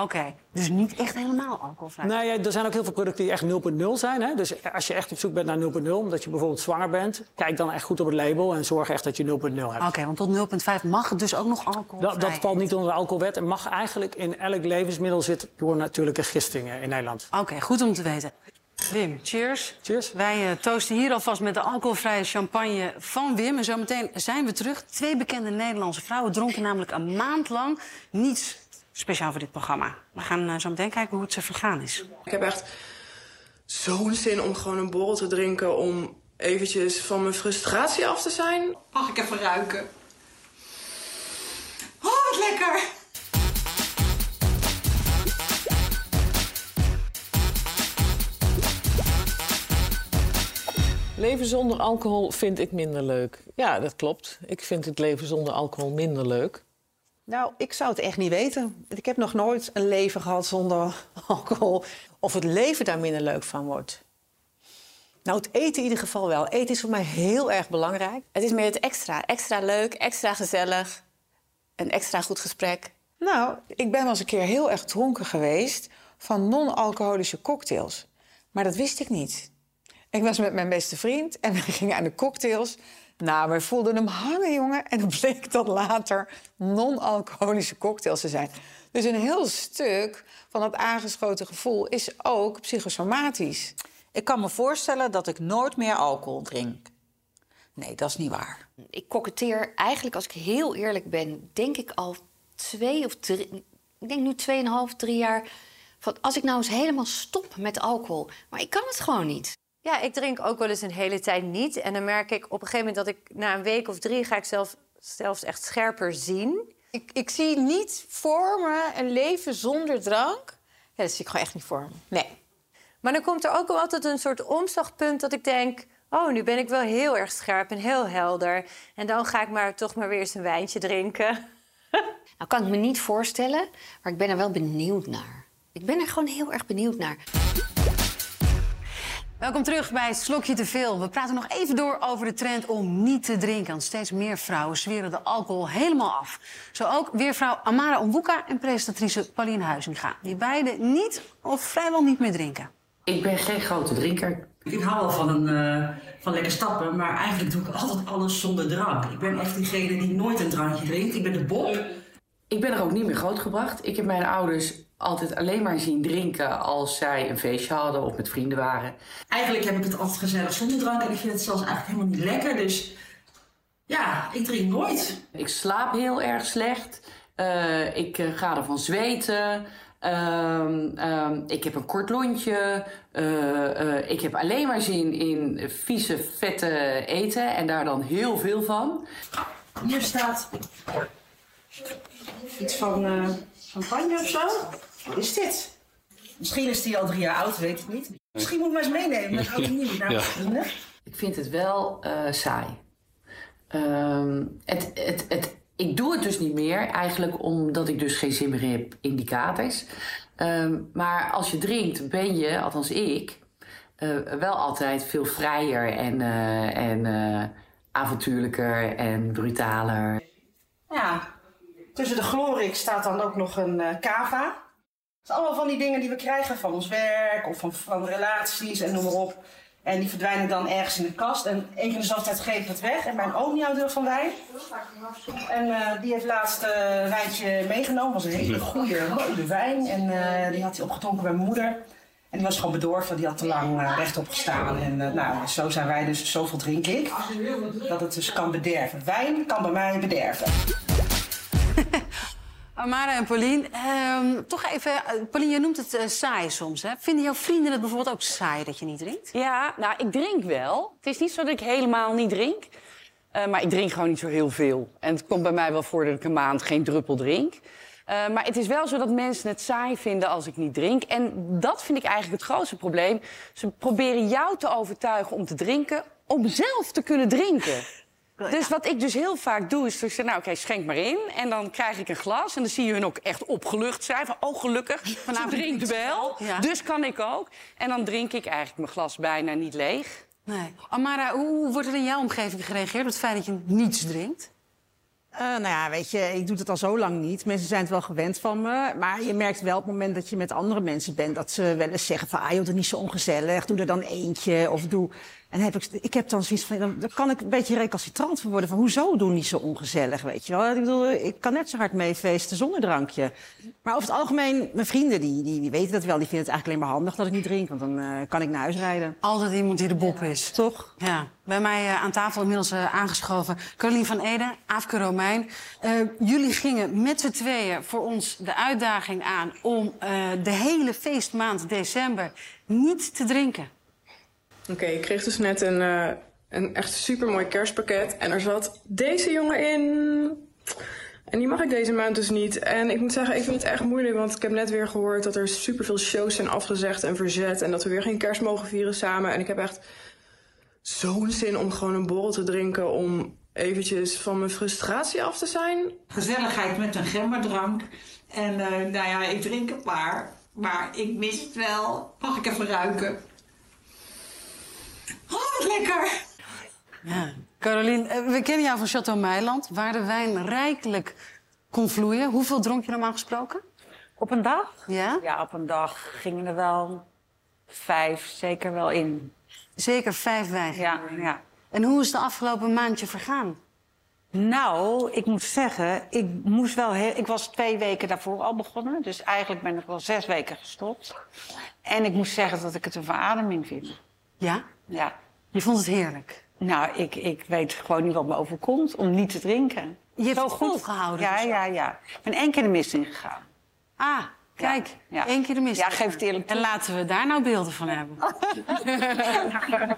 Oké, dus niet echt helemaal alcoholvrij. Nee, ja, er zijn ook heel veel producten die echt 0,0 zijn. Hè? Dus als je echt op zoek bent naar 0,0, omdat je bijvoorbeeld zwanger bent... kijk dan echt goed op het label en zorg echt dat je 0,0 hebt. Oké, want tot 0,5 mag het dus ook nog alcoholvrij. Dat, dat valt niet onder de alcoholwet en mag eigenlijk in elk levensmiddel zitten... door natuurlijke gistingen in Nederland. Oké, goed om te weten. Wim, cheers. Cheers. Wij eh, toosten hier alvast met de alcoholvrije champagne van Wim. En zometeen zijn we terug. Twee bekende Nederlandse vrouwen dronken namelijk een maand lang niets speciaal voor dit programma. We gaan eh, zo meteen kijken hoe het ze vergaan is. Ik heb echt zo'n zin om gewoon een borrel te drinken... om eventjes van mijn frustratie af te zijn. Mag ik even ruiken? Oh, wat lekker! Leven zonder alcohol vind ik minder leuk. Ja, dat klopt. Ik vind het leven zonder alcohol minder leuk. Nou, ik zou het echt niet weten. Ik heb nog nooit een leven gehad zonder alcohol. Of het leven daar minder leuk van wordt. Nou, het eten in ieder geval wel. Eten is voor mij heel erg belangrijk. Het is meer het extra. Extra leuk, extra gezellig. Een extra goed gesprek. Nou, ik ben wel eens een keer heel erg dronken geweest van non-alcoholische cocktails. Maar dat wist ik niet. Ik was met mijn beste vriend en we gingen aan de cocktails. Nou, we voelden hem hangen, jongen. En het bleek dat later non-alcoholische cocktails te zijn. Dus een heel stuk van dat aangeschoten gevoel is ook psychosomatisch. Ik kan me voorstellen dat ik nooit meer alcohol drink. Nee, dat is niet waar. Ik koketteer eigenlijk, als ik heel eerlijk ben, denk ik al twee of drie... Ik denk nu tweeënhalf, drie jaar... Van als ik nou eens helemaal stop met alcohol. Maar ik kan het gewoon niet. Ja, ik drink ook wel eens een hele tijd niet. En dan merk ik op een gegeven moment dat ik na een week of drie... ga ik zelf, zelfs echt scherper zien. Ik, ik zie niet voor me een leven zonder drank. Ja, dat zie ik gewoon echt niet voor me. Nee. Maar dan komt er ook wel altijd een soort omslagpunt dat ik denk... oh, nu ben ik wel heel erg scherp en heel helder. En dan ga ik maar toch maar weer eens een wijntje drinken. Nou kan ik me niet voorstellen, maar ik ben er wel benieuwd naar. Ik ben er gewoon heel erg benieuwd naar. Welkom terug bij Slokje te veel. We praten nog even door over de trend om niet te drinken. Want steeds meer vrouwen zweren de alcohol helemaal af. Zo ook weervrouw Amara Ombuka en presentatrice Pauline Huizinga. Die beide niet of vrijwel niet meer drinken. Ik ben geen grote drinker. Ik hou wel van, een, eh, van lekker stappen, maar eigenlijk doe ik altijd alles zonder drank. Ik ben echt diegene die nooit een drankje drinkt. Ik ben de Bob. Ik ben er ook niet meer grootgebracht. Ik heb mijn ouders altijd alleen maar zien drinken als zij een feestje hadden of met vrienden waren. Eigenlijk heb ik het altijd gezellig zonder drank en ik vind het zelfs eigenlijk helemaal niet lekker. Dus ja, ik drink nooit. Ik slaap heel erg slecht. Eh, ik eh, ga ervan zweten. Ehm, ehm, ik heb een kort lontje. Eh, ik heb alleen maar zin in vieze, vette eten en daar dan heel veel van. Hier staat iets van champagne of zo. Wat is dit? Misschien is die al drie jaar oud, weet ik niet. Misschien moet ik maar eens meenemen met oud en nieuw. Nou, Ja. vrienden. Ik vind het wel eh, saai. Ehm, het, het, het, ik doe het dus niet meer, eigenlijk omdat ik dus geen zin meer heb in die katers. Ehm, maar als je drinkt, ben je, althans ik, eh, wel altijd veel vrijer en, eh, en eh, avontuurlijker en brutaler. Ja, tussen de Glorik staat dan ook nog een cava. Het zijn allemaal van die dingen die we krijgen van ons werk of van, van relaties en noem maar op. En die verdwijnen dan ergens in de kast. En één keer de zoveel tijd geef ik het weg. En mijn oom die houdt heel van wijn. En eh, die heeft laatst een wijntje meegenomen. Dat was een hele goede rode wijn. En eh, die had hij opgedronken bij mijn moeder. En die was gewoon bedorven. Die had te lang rechtop gestaan. En eh, nou, zo zijn wij dus. Zoveel drink ik. Dat het dus kan bederven. Wijn kan bij mij bederven. Amara en Pauline, ehm, toch even... eh, Pauline, je noemt het eh, saai soms, hè? Vinden jouw vrienden het bijvoorbeeld ook saai dat je niet drinkt? Ja, nou, ik drink wel. Het is niet zo dat ik helemaal niet drink. Eh, maar ik drink gewoon niet zo heel veel. En het komt bij mij wel voor dat ik een maand geen druppel drink. Maar het is wel zo dat mensen het saai vinden als ik niet drink. En dat vind ik eigenlijk het grootste probleem. Ze proberen jou te overtuigen om te drinken, om zelf te kunnen drinken. Dus wat ik dus heel vaak doe, is dus nou oké, schenk maar in. En dan krijg ik een glas en dan zie je hun ook echt opgelucht zijn. Van, oh gelukkig, vanavond drinkt wel. Ja. Dus kan ik ook. En dan drink ik eigenlijk mijn glas bijna niet leeg. Nee. Amara, hoe wordt er in jouw omgeving gereageerd op het feit dat je niets drinkt? Eh, nou ja, weet je, ik doe het al zo lang niet. Mensen zijn het wel gewend van me. Maar je merkt wel op het moment dat je met andere mensen bent... dat ze wel eens zeggen van, ah joh, dat is niet zo ongezellig. Doe er dan eentje. Of doe... En heb ik, ik heb dan zoiets van, dan, dan kan ik een beetje recalcitrant van worden. Van hoezo doen die zo ongezellig, weet je wel? Ik bedoel, ik kan net zo hard meefeesten zonder drankje. Maar over het algemeen, mijn vrienden, die, die, die weten dat wel. Die vinden het eigenlijk alleen maar handig dat ik niet drink. Want dan eh, kan ik naar huis rijden. Altijd iemand die de bop is. Toch? Ja. Bij mij eh, aan tafel inmiddels eh, aangeschoven. Carolien van Ede, Aafke Romein. Jullie gingen met z'n tweeën voor ons de uitdaging aan... om de hele feestmaand december niet te drinken. Oké, ik kreeg dus net een, eh, een echt kerstpakket. En er zat deze jongen in. En die mag ik deze maand dus niet. En ik moet zeggen, ik vind het echt moeilijk. Want ik heb net weer gehoord dat er superveel shows zijn afgezegd en verzet. En dat we weer geen kerst mogen vieren samen. En ik heb echt zo'n zin om gewoon een borrel te drinken. Om eventjes van mijn frustratie af te zijn. Gezelligheid met een gemmerdrank. En eh, nou ja, ik drink een paar. Maar ik mis het wel. Mag ik even ruiken? Oh, wat lekker! Ja. Carolien, eh, we kennen jou van Chateau Meiland, waar de wijn rijkelijk kon vloeien. Hoeveel dronk je normaal gesproken? Op een dag? Ja? Ja, op een dag gingen er wel vijf zeker wel in. Zeker vijf wijn? Ja, ja. En hoe is de afgelopen maandje vergaan? Nou, ik moet zeggen, ik moest wel heel, ik was twee weken daarvoor al begonnen. Dus eigenlijk ben ik wel zes weken gestopt. En ik moet zeggen dat ik het een verademing vind. Ja? Ja. Je vond het heerlijk? Nou, ik, ik weet gewoon niet wat me overkomt om niet te drinken. Je hebt Zo het volgehouden Ja, dus? ja, ja. Ik ben één keer de mist ingegaan. Ah, kijk, Ja. één keer de mist. Ja, geef het eerlijk toe. En laten we daar nou beelden van hebben.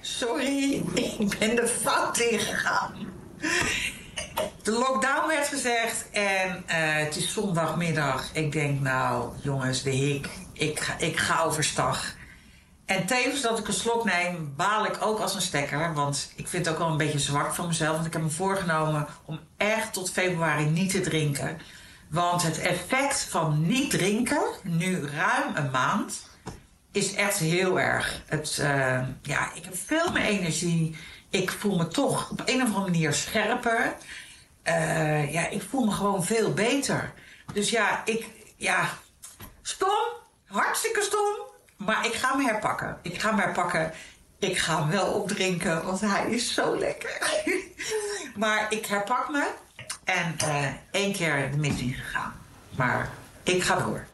Sorry, ik ben de fout ingegaan. De lockdown werd gezegd en eh, het is zondagmiddag. Ik denk, nou jongens, de hik, ik ga, ik ga overstag. En tevens dat ik een slok neem, baal ik ook als een stekker. Want ik vind het ook wel een beetje zwak van mezelf. Want ik heb me voorgenomen om echt tot februari niet te drinken. Want het effect van niet drinken, nu ruim een maand, is echt heel erg. Het, eh, ja, ik heb veel meer energie. Ik voel me toch op een of andere manier scherper. Eh, ja, ik voel me gewoon veel beter. Dus ja, ik, ja, stom, hartstikke stom. Maar ik ga me herpakken. Ik ga me herpakken. Ik ga hem wel opdrinken, want hij is zo lekker. maar ik herpak me. En eh, één keer de mis ingegaan. Maar ik ga door.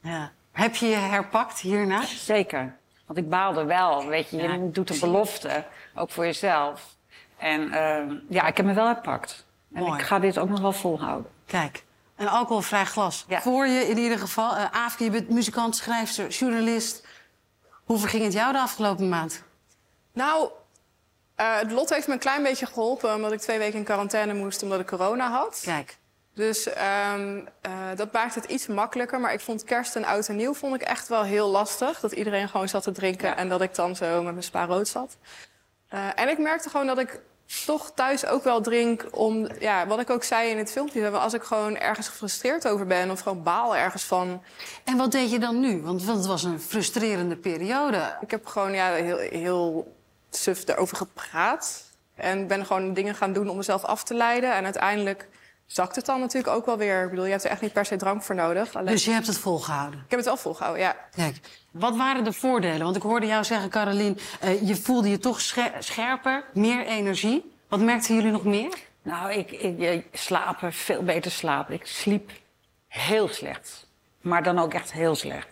Ja. Heb je je herpakt hierna? Zeker. Want ik baalde wel, weet je. Je doet een belofte, ook voor jezelf. En ehm, ja, ik heb me wel herpakt. En Mooi. ik ga dit ook nog wel volhouden. Kijk, een alcoholvrij glas. Voor je in ieder geval. Uh, Aafke, je bent muzikant, schrijfster, journalist. Hoe verging het jou de afgelopen maand? Nou, eh, het lot heeft me een klein beetje geholpen... omdat ik twee weken in quarantaine moest omdat ik corona had. Kijk. Dus ehm, eh, dat maakt het iets makkelijker. Maar ik vond kerst en oud en nieuw vond ik echt wel heel lastig. Dat iedereen gewoon zat te drinken en dat ik dan zo met mijn spa rood zat. En ik merkte gewoon dat ik toch thuis ook wel drink om... Ja, wat ik ook zei in het filmpje. Als ik gewoon ergens gefrustreerd over ben of gewoon baal ergens van... En wat deed je dan nu? Want het was een frustrerende periode. Ik heb gewoon ja, heel, heel suf erover gepraat. En ben gewoon dingen gaan doen om mezelf af te leiden. En uiteindelijk zakt het dan natuurlijk ook wel weer. Ik bedoel, je hebt er echt niet per se drank voor nodig. Alleen... Dus je hebt het volgehouden? Ik heb het wel volgehouden, ja. Kijk, wat waren de voordelen? Want ik hoorde jou zeggen, Carolien, uh, je voelde je toch scher scherper, meer energie. Wat merkten jullie nog meer? Nou, ik, ik, slapen, veel beter slapen. Ik sliep heel slecht. Maar dan ook echt heel slecht.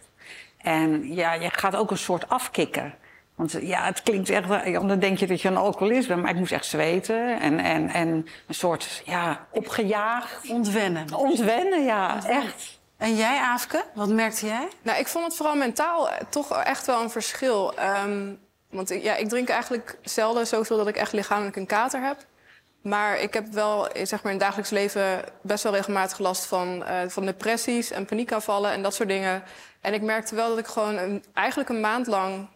En ja, je gaat ook een soort afkicken. Want ja, het klinkt echt... Dan denk je dat je een alcoholist bent, maar ik moest echt zweten. En, en, en een soort, ja, opgejaagd. Ontwennen. Ontwennen, ja, echt. En jij, Aafke, wat merkte jij? Nou, ik vond het vooral mentaal toch echt wel een verschil. Um, want ik, ja, ik drink eigenlijk zelden zoveel dat ik echt lichamelijk een kater heb. Maar ik heb wel zeg maar, in het dagelijks leven best wel regelmatig last van, uh, van depressies en paniekaanvallen en dat soort dingen. En ik merkte wel dat ik gewoon een, eigenlijk een maand lang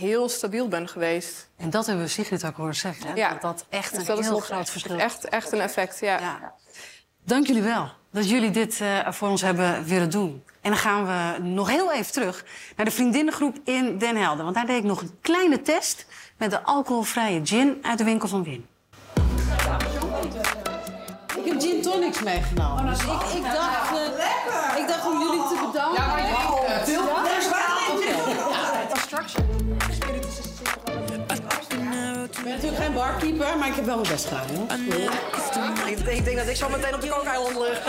heel stabiel ben geweest. En dat hebben we Sigrid ook horen zeggen, hè? Ja. Dat dat echt een Dus dat heel is groot verschil is. Echt, echt een effect, ja. ja. Dank jullie wel dat jullie dit uh, voor ons hebben willen doen. En dan gaan we nog heel even terug naar de vriendinnengroep in Den Helder. Want daar deed ik nog een kleine test met de alcoholvrije gin uit de winkel van Win. Ik heb gin tonics meegenomen. Dus ik, ik, dacht, uh, ik dacht om jullie te bedanken. Ja, maar veel ja? Barkeeper, maar ik heb wel mijn best gedaan. Hoor. Ik, ik denk dat ik zo meteen op de kookeiland lig.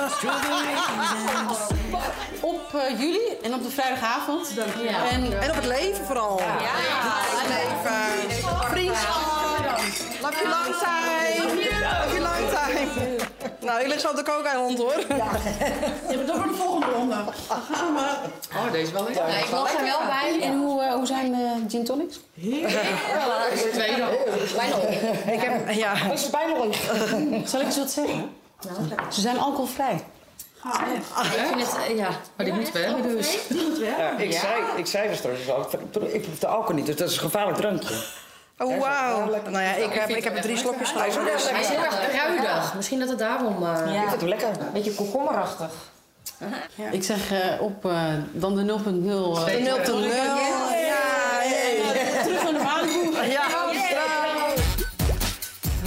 Op eh, jullie en op de vrijdagavond. Ja. En, En op het leven vooral. Ja. Het leven. Vriendschap. Love you long time. Love you long time. Nou, ik lig zo op de kookeiland hoor. Ja. Ja, maar dat wordt de volgende ronde. Gaan we. Oh, deze is wel lekker. Ja, ik mag er wel bij. En hoe, eh, hoe zijn de gin tonics? Tweede. Bijna. Ik heb, ja. Dat is bijna op. Zal ik eens wat zeggen? Ze zijn alcoholvrij. Ik vind het, eh, ja, maar die moeten we hebben dus. Ja, ik, Zei, ik zei dus straks al, ik proef de alcohol niet, dus dat is een gevaarlijk drankje. Oh, wauw. Nou ja, ik heb, ik heb er drie slokjes genomen. dus- Hij is heel erg kruidig. Misschien dat het daarom... uh, Ik vind hem lekker. Een beetje komkommerachtig. Ik zeg eh, op uh, dan de 0.0. Uh, De 0.0.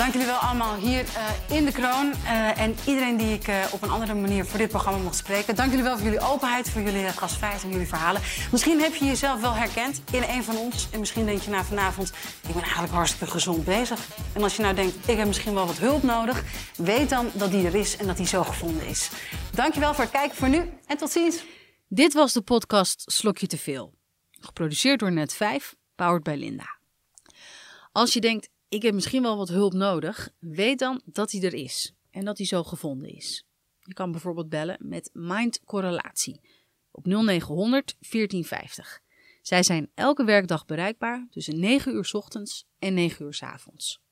Dank jullie wel allemaal hier uh, in de kroon. Uh, en iedereen die ik uh, op een andere manier voor dit programma mocht spreken. Dank jullie wel voor jullie openheid, voor jullie gastvrijheid en jullie verhalen. Misschien heb je jezelf wel herkend in een van ons. En misschien denk je na vanavond, ik ben eigenlijk hartstikke gezond bezig. En als je nou denkt, ik heb misschien wel wat hulp nodig. Weet dan dat die er is en dat die zo gevonden is. Dank je wel voor het kijken voor nu en tot ziens. Dit was de podcast Slokje te veel. Geproduceerd door Net5, powered by Linda. Als je denkt, ik heb misschien wel wat hulp nodig, weet dan dat die er is en dat die zo gevonden is. Je kan bijvoorbeeld bellen met Mind Correlatie op 0900 1450. Zij zijn elke werkdag bereikbaar tussen 9 uur ochtends en 9 uur avonds.